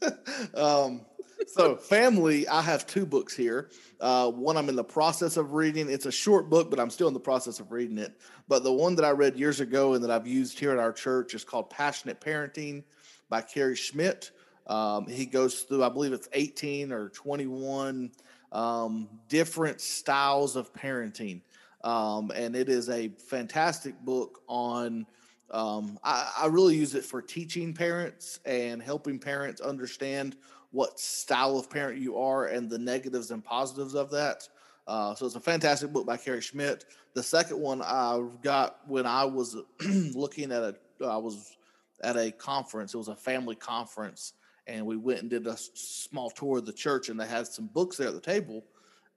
Um so family i have two books here. Uh one i'm in the process of reading. It's a short book but i'm still in the process of reading it. But the one that i read years ago and that i've used here at our church is called passionate parenting by Kerry Schmidt. Um, he goes through, I believe it's 18 or 21 um, different styles of parenting. Um, and it is a fantastic book on, um, I, I really use it for teaching parents and helping parents understand what style of parent you are and the negatives and positives of that. Uh, so it's a fantastic book by Kerry Schmidt. The second one I got when I was looking at a, I was at a conference. It was a family conference, and we went and did a small tour of the church, and they had some books there at the table.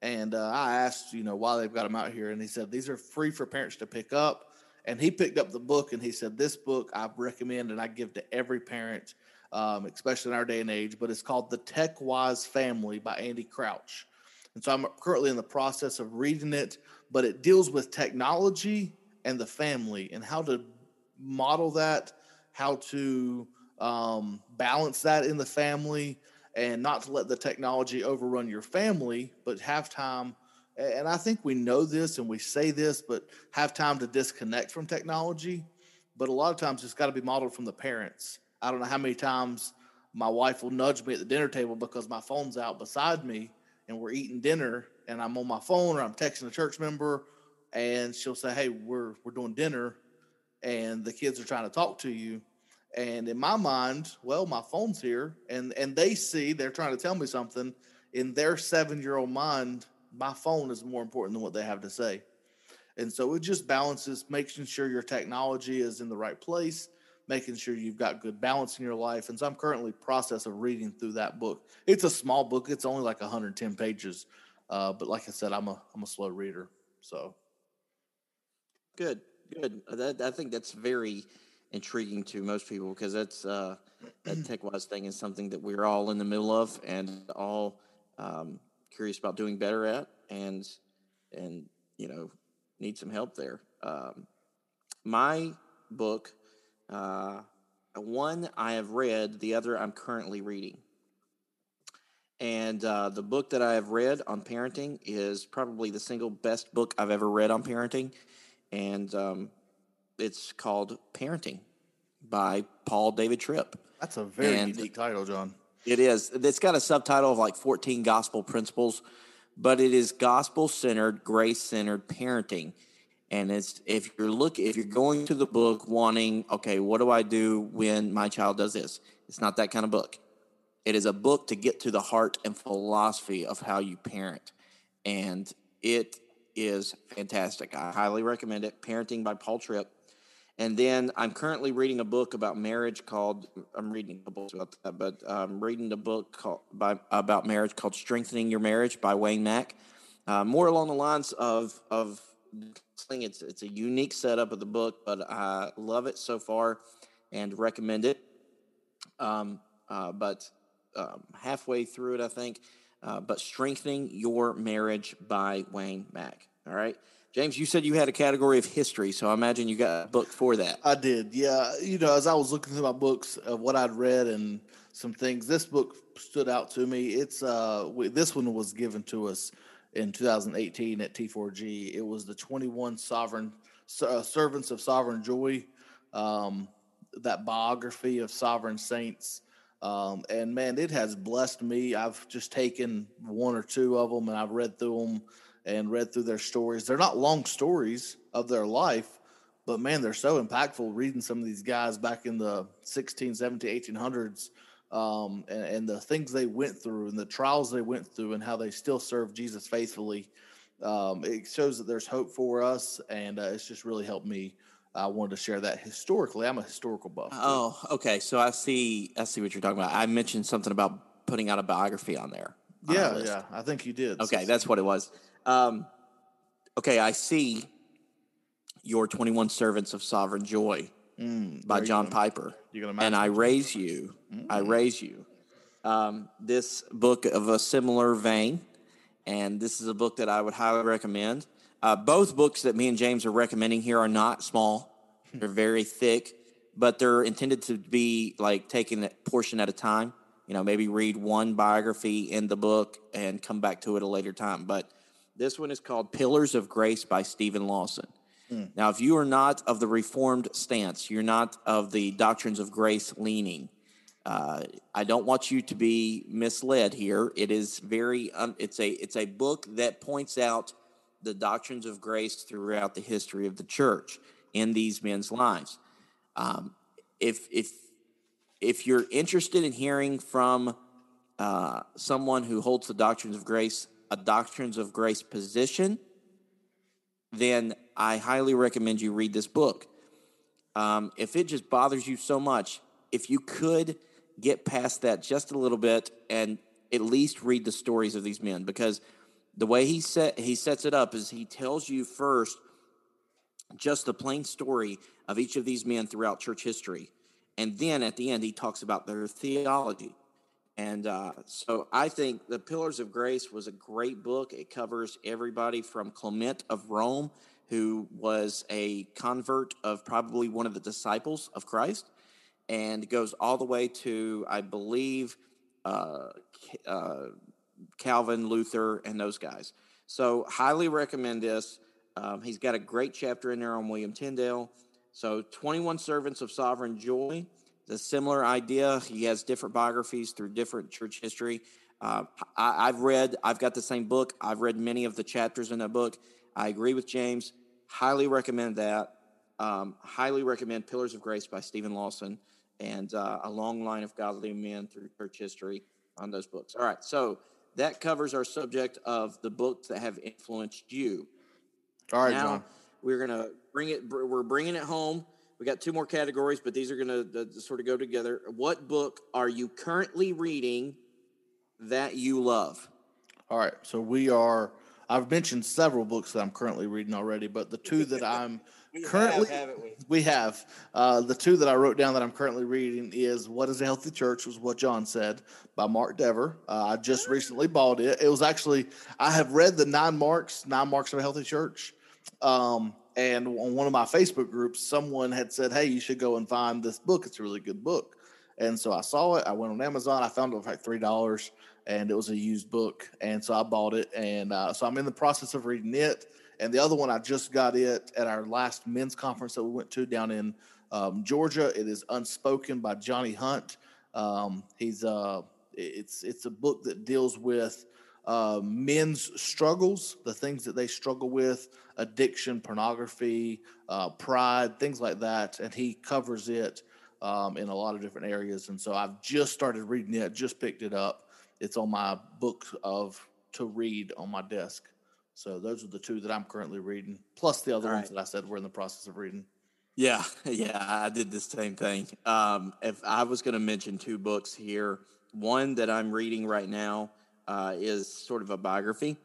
And uh, I asked, you know, why they've got them out here, and he said these are free for parents to pick up. And he picked up the book, and he said this book I recommend and I give to every parent, um, especially in our day and age. But it's called The Tech Wise Family by Andy Crouch. And so I'm currently in the process of reading it, but it deals with technology and the family and how to model that, how to um, balance that in the family, and not to let the technology overrun your family, but have time. And I think we know this and we say this, but have time to disconnect from technology. But a lot of times it's got to be modeled from the parents. I don't know how many times my wife will nudge me at the dinner table because my phone's out beside me and we're eating dinner and I'm on my phone or I'm texting a church member and she'll say, Hey, we're we're doing dinner and the kids are trying to talk to you. And in my mind, well, my phone's here and and they see they're trying to tell me something. In their seven year old mind, my phone is more important than what they have to say. And so it just balances making sure your technology is in the right place, making sure you've got good balance in your life. And so I'm currently process of reading through that book. It's a small book. It's only like 110 pages. Uh, but like I said, I'm a I'm a slow reader. So
Good, good. That, I think that's very intriguing to most people because that's uh, that TechWise thing is something that we're all in the middle of and all um, curious about doing better at, and and you know need some help there. Um, my book, uh, one I have read, the other I'm currently reading. And uh, the book that I have read on parenting is probably the single best book I've ever read on parenting. And um, it's called Parenting by Paul David Tripp.
that's a very
And-
unique title, John.
It is. It's got a subtitle of like 14 gospel principles, but it is gospel centered, grace centered parenting. And it's if you're look if you're going to the book wanting, okay, what do I do when my child does this? It's not that kind of book. It is a book to get to the heart and philosophy of how you parent. And it is fantastic. I highly recommend it. Parenting by Paul Tripp. And then I'm currently reading a book about marriage called I'm reading a book about that, but I'm reading a book called by about marriage called Strengthening Your Marriage by Wayne Mack. Uh, more along the lines of of counseling. it's it's a unique setup of the book, but I love it so far and recommend it. Um, uh, but um, halfway through it, I think. Uh, but strengthening your marriage by Wayne Mack. All right. James, you said you had a category of history, so I imagine you got a book for that.
I did, yeah. You know, as I was looking through my books of what I'd read and some things, this book stood out to me. It's uh, this one was given to us in 2018 at T4G. It was the 21 sovereign uh, servants of sovereign joy, um, that biography of sovereign saints. Um, and man, it has blessed me. I've just taken one or two of them and I've read through them and read through their stories. They're not long stories of their life, but man, they're so impactful reading some of these guys back in the 16, 17, 1800s um, and, and, the things they went through and the trials they went through and how they still serve Jesus faithfully. Um, it shows that there's hope for us, and uh, it's just really helped me. I wanted to share that historically. I'm a historical buff. Too.
Oh, okay. So I see. I see what you're talking about. I mentioned something about putting out a biography on there.
On yeah, yeah. I think you did.
Okay, so, that's what it was. Um, okay, I see your 21 Servants of Sovereign Joy mm, by John gonna, Piper. and I raise you, mm I raise you. Um, this book of a similar vein, and this is a book that I would highly recommend. Uh, both books that me and James are recommending here are not small; they're very thick, but they're intended to be like taking a portion at a time. You know, maybe read one biography in the book and come back to it a later time. But this one is called Pillars of Grace by Steven Lawson. Mm. Now, if you are not of the Reformed stance, you're not of the doctrines of grace leaning. Uh, I don't want you to be misled here. It is very. Um, it's a. It's a book that points out the doctrines of grace throughout the history of the church in these men's lives. Um, if if if you're interested in hearing from uh, someone who holds the doctrines of grace a doctrines of grace position, then I highly recommend you read this book. Um, if it just bothers you so much, if you could get past that just a little bit and at least read the stories of these men, because the way he set he sets it up is he tells you first just the plain story of each of these men throughout church history, and then at the end he talks about their theology. And uh, so I think The Pillars of Grace was a great book. It covers everybody from Clement of Rome, who was a convert of probably one of the disciples of Christ, and goes all the way to, I believe, uh, uh, Calvin, Luther, and those guys. So, highly recommend this. Um, he's got a great chapter in there on William Tyndale. So, 21 Servants of Sovereign Joy a similar idea. He has different biographies through different church history. Uh, I, have read, I've got the same book. I've read many of the chapters in that book. I agree with James. Highly recommend that. Um, highly recommend Pillars of Grace by Steven Lawson and uh, A Long Line of Godly Men Through Church History on those books. All right, so that covers our subject of the books that have influenced you.
All right, now, John.
We're gonna bring it. We're bringing it home we got two more categories, but these are going to sort of go together. What book are you currently reading that you love?
All right. So we are, I've mentioned several books that I'm currently reading already, but the two that I'm currently, have, we? we? have, uh, the two that I wrote down that I'm currently reading is What is a Healthy Church, was what John said by Mark Dever. Uh, I just recently bought it. It was actually, I have read the nine marks, nine marks of a healthy church. Um, and on one of my Facebook groups, someone had said, Hey, you should go and find this book. It's a really good book. And so I saw it. I went on Amazon. I found it for like $3 and it was a used book. And so I bought it. And uh, so I'm in the process of reading it. And the other one, I just got it at our last men's conference that we went to down in um, Georgia. It is Unspoken by Johnny Hunt. Um, he's uh, it's it's a book that deals with uh, men's struggles, the things that they struggle with, addiction, pornography, uh, pride, things like that. And he covers it um, in a lot of different areas. And so I've just started reading it, just picked it up. It's on my book of to read on my desk. So those are the two that I'm currently reading, plus the other All ones right. that I said we're in the process of reading.
Yeah, yeah, I did the same thing. Um, if I was going to mention two books here, one that I'm reading right now uh, is sort of a biography,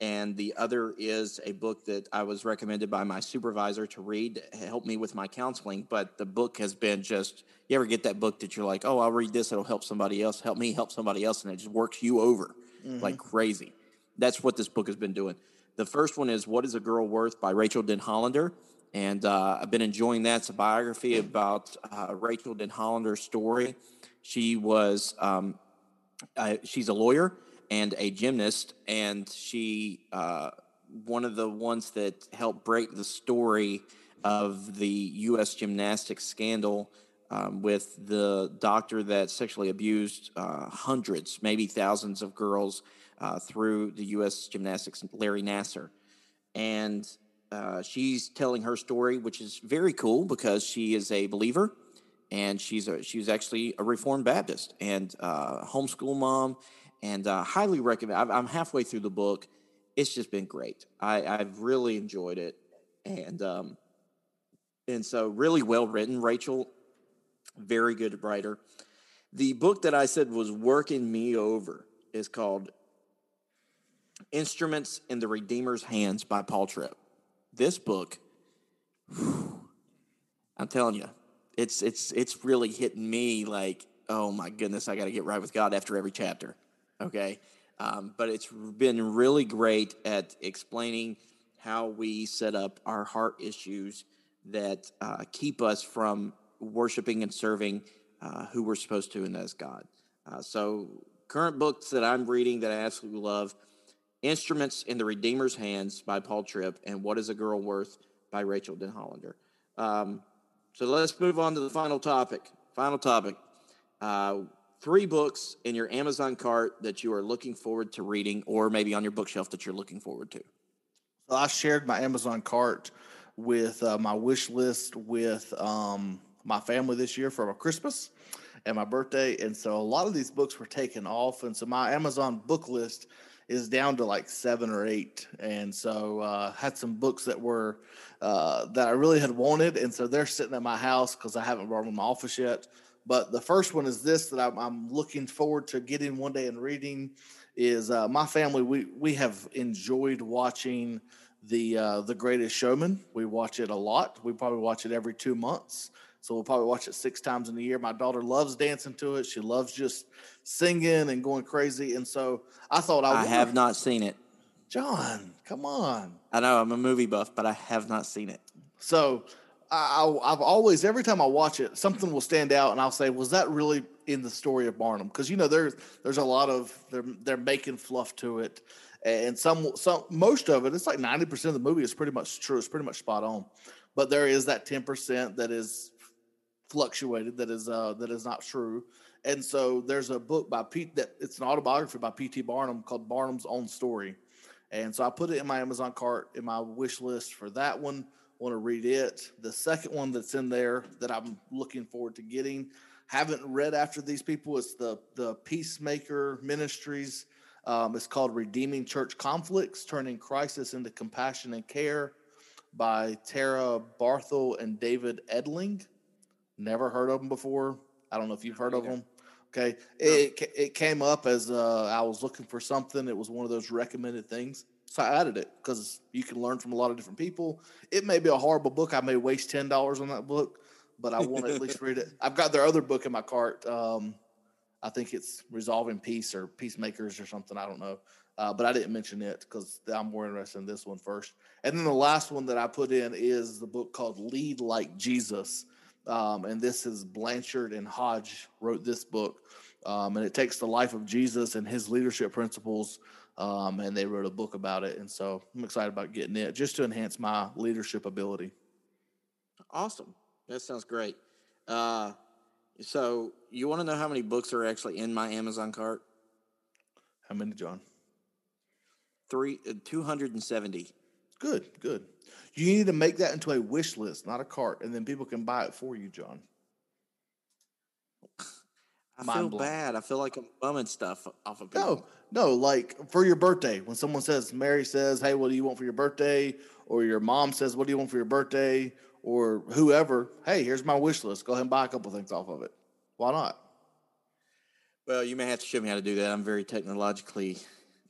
and the other is a book that I was recommended by my supervisor to read, to help me with my counseling. But the book has been just you ever get that book that you're like, oh, I'll read this, it'll help somebody else, help me help somebody else, and it just works you over mm-hmm. like crazy. That's what this book has been doing. The first one is What is a Girl Worth by Rachael Denhollander. And uh, I've been enjoying that. It's a biography about uh, Rachael Denhollander's story. She was, um, uh, she's a lawyer and a gymnast, and she, uh, one of the ones that helped break the story of the U.S. gymnastics scandal um, with the doctor that sexually abused uh, hundreds, maybe thousands of girls uh, through the U.S. gymnastics, Larry Nassar. And uh, she's telling her story, which is very cool because she is a believer and she's a, she's actually a Reformed Baptist and uh, homeschool mom. And uh, highly recommend. I'm halfway through the book. It's just been great. I, I've really enjoyed it, and um, and so really well written. Rachael very good writer. The book that I said was working me over is called Instruments in the Redeemer's Hands by Paul Tripp. This book, whew, I'm telling you, it's it's it's really hitting me like, oh my goodness, I got to get right with God after every chapter. Okay, um, but it's been really great at explaining how we set up our heart issues that uh, keep us from worshiping and serving uh, who we're supposed to, and that is God. Uh, so, current books that I'm reading that I absolutely love Instruments in the Redeemer's Hands by Paul Tripp, and What is a Girl Worth by Rachael Denhollander. Um, so, let's move on to the final topic. Final topic. Three books in your Amazon cart that you are looking forward to reading, or maybe on your bookshelf that you're looking forward to.
I shared my Amazon cart with uh, my wish list with um, my family this year for Christmas and my birthday. And so a lot of these books were taken off. And so my Amazon book list is down to like seven or eight. And so uh, had some books that were uh, that I really had wanted. And so they're sitting at my house because I haven't brought them to my office yet. But the first one is this that I'm, I'm looking forward to getting one day and reading is uh, my family. We we have enjoyed watching the uh, the Greatest Showman. We watch it a lot. We probably watch it every two months. So we'll probably watch it six times in a year. My daughter loves dancing to it. She loves just singing and going crazy. And so I thought I, would.
I have not seen it.
John, come on.
I know I'm a movie buff, but I have not seen it.
So I, have always, every time I watch it, something will stand out, and I'll say, "Was that really in the story of Barnum?" Because you know, there's there's a lot of they're they're making fluff to it, and some some most of it, it's like ninety percent of the movie is pretty much true. It's pretty much spot on, but there is that ten percent that is fluctuated that is uh, that is not true. And so there's a book by Pete that it's an autobiography by P.T. Barnum called Barnum's Own Story. And so I put it in my Amazon cart in my wish list for that one. Want to read it. The second one that's in there that I'm looking forward to getting. Haven't read after these people. It's the the Peacemaker Ministries. Um, it's called Redeeming Church Conflicts: Turning Crisis into Compassion and Care by Tara Barthel and David Edling. Never heard of them before. I don't know if you've heard of them. Okay, it it came up as uh, I was looking for something. It was one of those recommended things, so I added it because you can learn from a lot of different people. It may be a horrible book. I may waste ten dollars on that book, but I want to at least read it. I've got their other book in my cart. Um, I think it's Resolving Peace or Peacemakers or something. I don't know. Uh, but I didn't mention it because I'm more interested in this one first. And then the last one that I put in is the book called Lead Like Jesus um, and this is Blanchard and Hodge wrote this book, um, and it takes the life of Jesus and his leadership principles, um, and they wrote a book about it. And so I'm excited about getting it just to enhance my leadership ability.
Awesome, that sounds great. Uh, so you want to know how many books are actually in my Amazon cart?
How many, John?
Three, uh, two hundred and seventy.
Good, good. You need to make that into a wish list, not a cart, and then people can buy it for you, John.
I feel blown. bad. I feel like I'm bumming stuff off of
people. No, no, like for your birthday, when someone says, Mary says, Hey, what do you want for your birthday? Or your mom says, What do you want for your birthday? Or whoever, Hey, here's my wish list. Go ahead and buy a couple things off of it. Why not?
Well, you may have to show me how to do that. I'm very technologically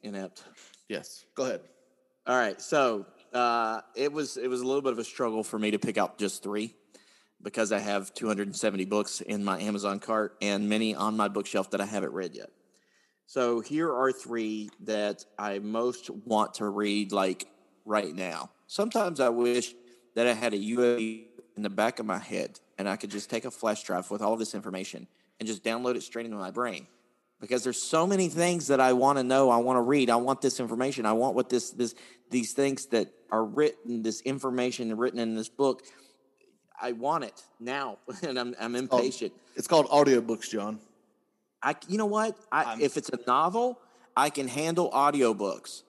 inept.
Yes. Go ahead.
All right. So uh, it was it was a little bit of a struggle for me to pick out just three because I have 270 books in my Amazon cart and many on my bookshelf that I haven't read yet. So here are three that I most want to read like right now. Sometimes I wish that I had a USB in the back of my head and I could just take a flash drive with all of this information and just download it straight into my brain. Because there's so many things that I want to know, I want to read, I want this information, I want what this this these things that are written, this information written in this book. I want it now, and I'm I'm impatient.
Oh, it's called audiobooks, John.
I you know what? I, if it's a novel, I can handle audiobooks.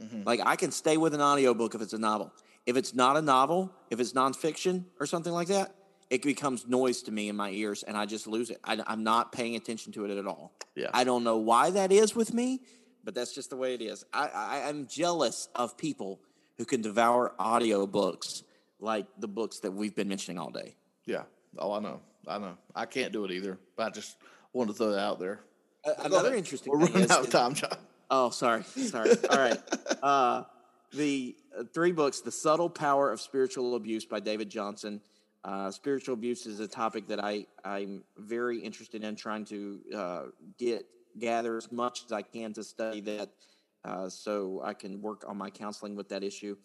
Mm-hmm. Like I can stay with an audiobook if it's a novel. If it's not a novel, if it's nonfiction or something like that, it becomes noise to me in my ears and I just lose it. I, am not paying attention to it at all.
Yeah.
I don't know why that is with me, but that's just the way it is. I, I, I'm jealous of people who can devour audiobooks like the books that we've been mentioning all day.
Yeah. Oh, I know. I know. I can't do it either, but I just wanted to throw that out there.
Uh, another interesting
We're running is, out of time, John.
Oh, sorry. Sorry. all right. Uh, the uh, three books The Subtle Power of Spiritual Abuse by David Johnson. Uh, spiritual abuse is a topic that I, I'm very interested in trying to uh, get gather as much as I can to study that uh, so I can work on my counseling with that issue.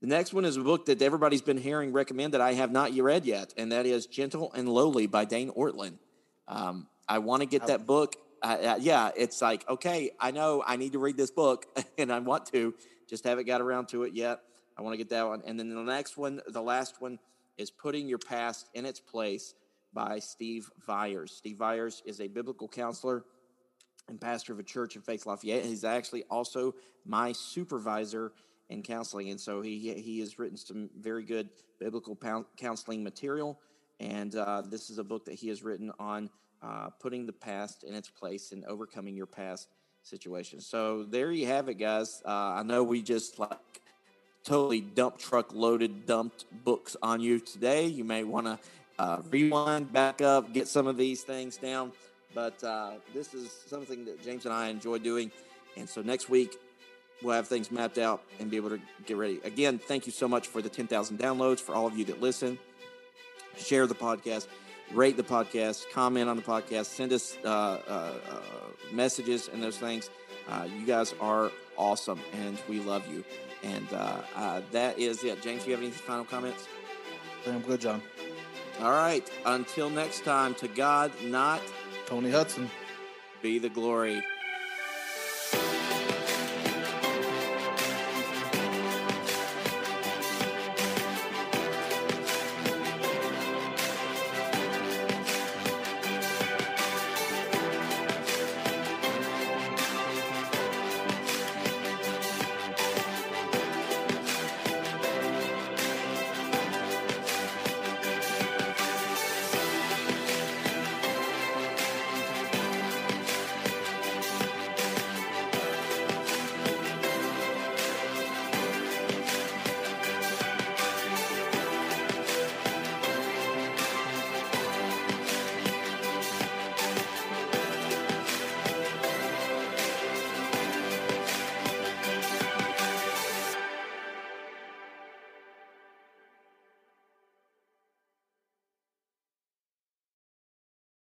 The next one is a book that everybody's been hearing recommended. I have not read yet, and that is Gentle and Lowly by Dane Ortlund. Um, I want to get that book. Uh, yeah, it's like, okay, I know I need to read this book, and I want to, just haven't got around to it yet. I want to get that one. And then the next one, the last one, is Putting Your Past in Its Place by Steve Viars. Steve Viars is a biblical counselor and pastor of a church in Faith Lafayette. He's actually also my supervisor in counseling, and so he he has written some very good biblical counseling material. And uh, this is a book that he has written on uh, putting the past in its place and overcoming your past situations. So there you have it, guys. Uh, I know we just like totally dump truck loaded dumped books on you today. You may want to uh, rewind, back up, get some of these things down. But uh, this is something that James and I enjoy doing. And so next week, we'll have things mapped out and be able to get ready. Again, thank you so much for the 10,000 downloads, for all of you that listen. Share the podcast, rate the podcast, comment on the podcast, send us uh, uh, uh messages and those things. Uh, you guys are awesome, and we love you. And uh, uh, that is it. James, do you have any final comments?
I'm good, John.
All right. Until next time, to God, not
Tony Hutson,
be the glory.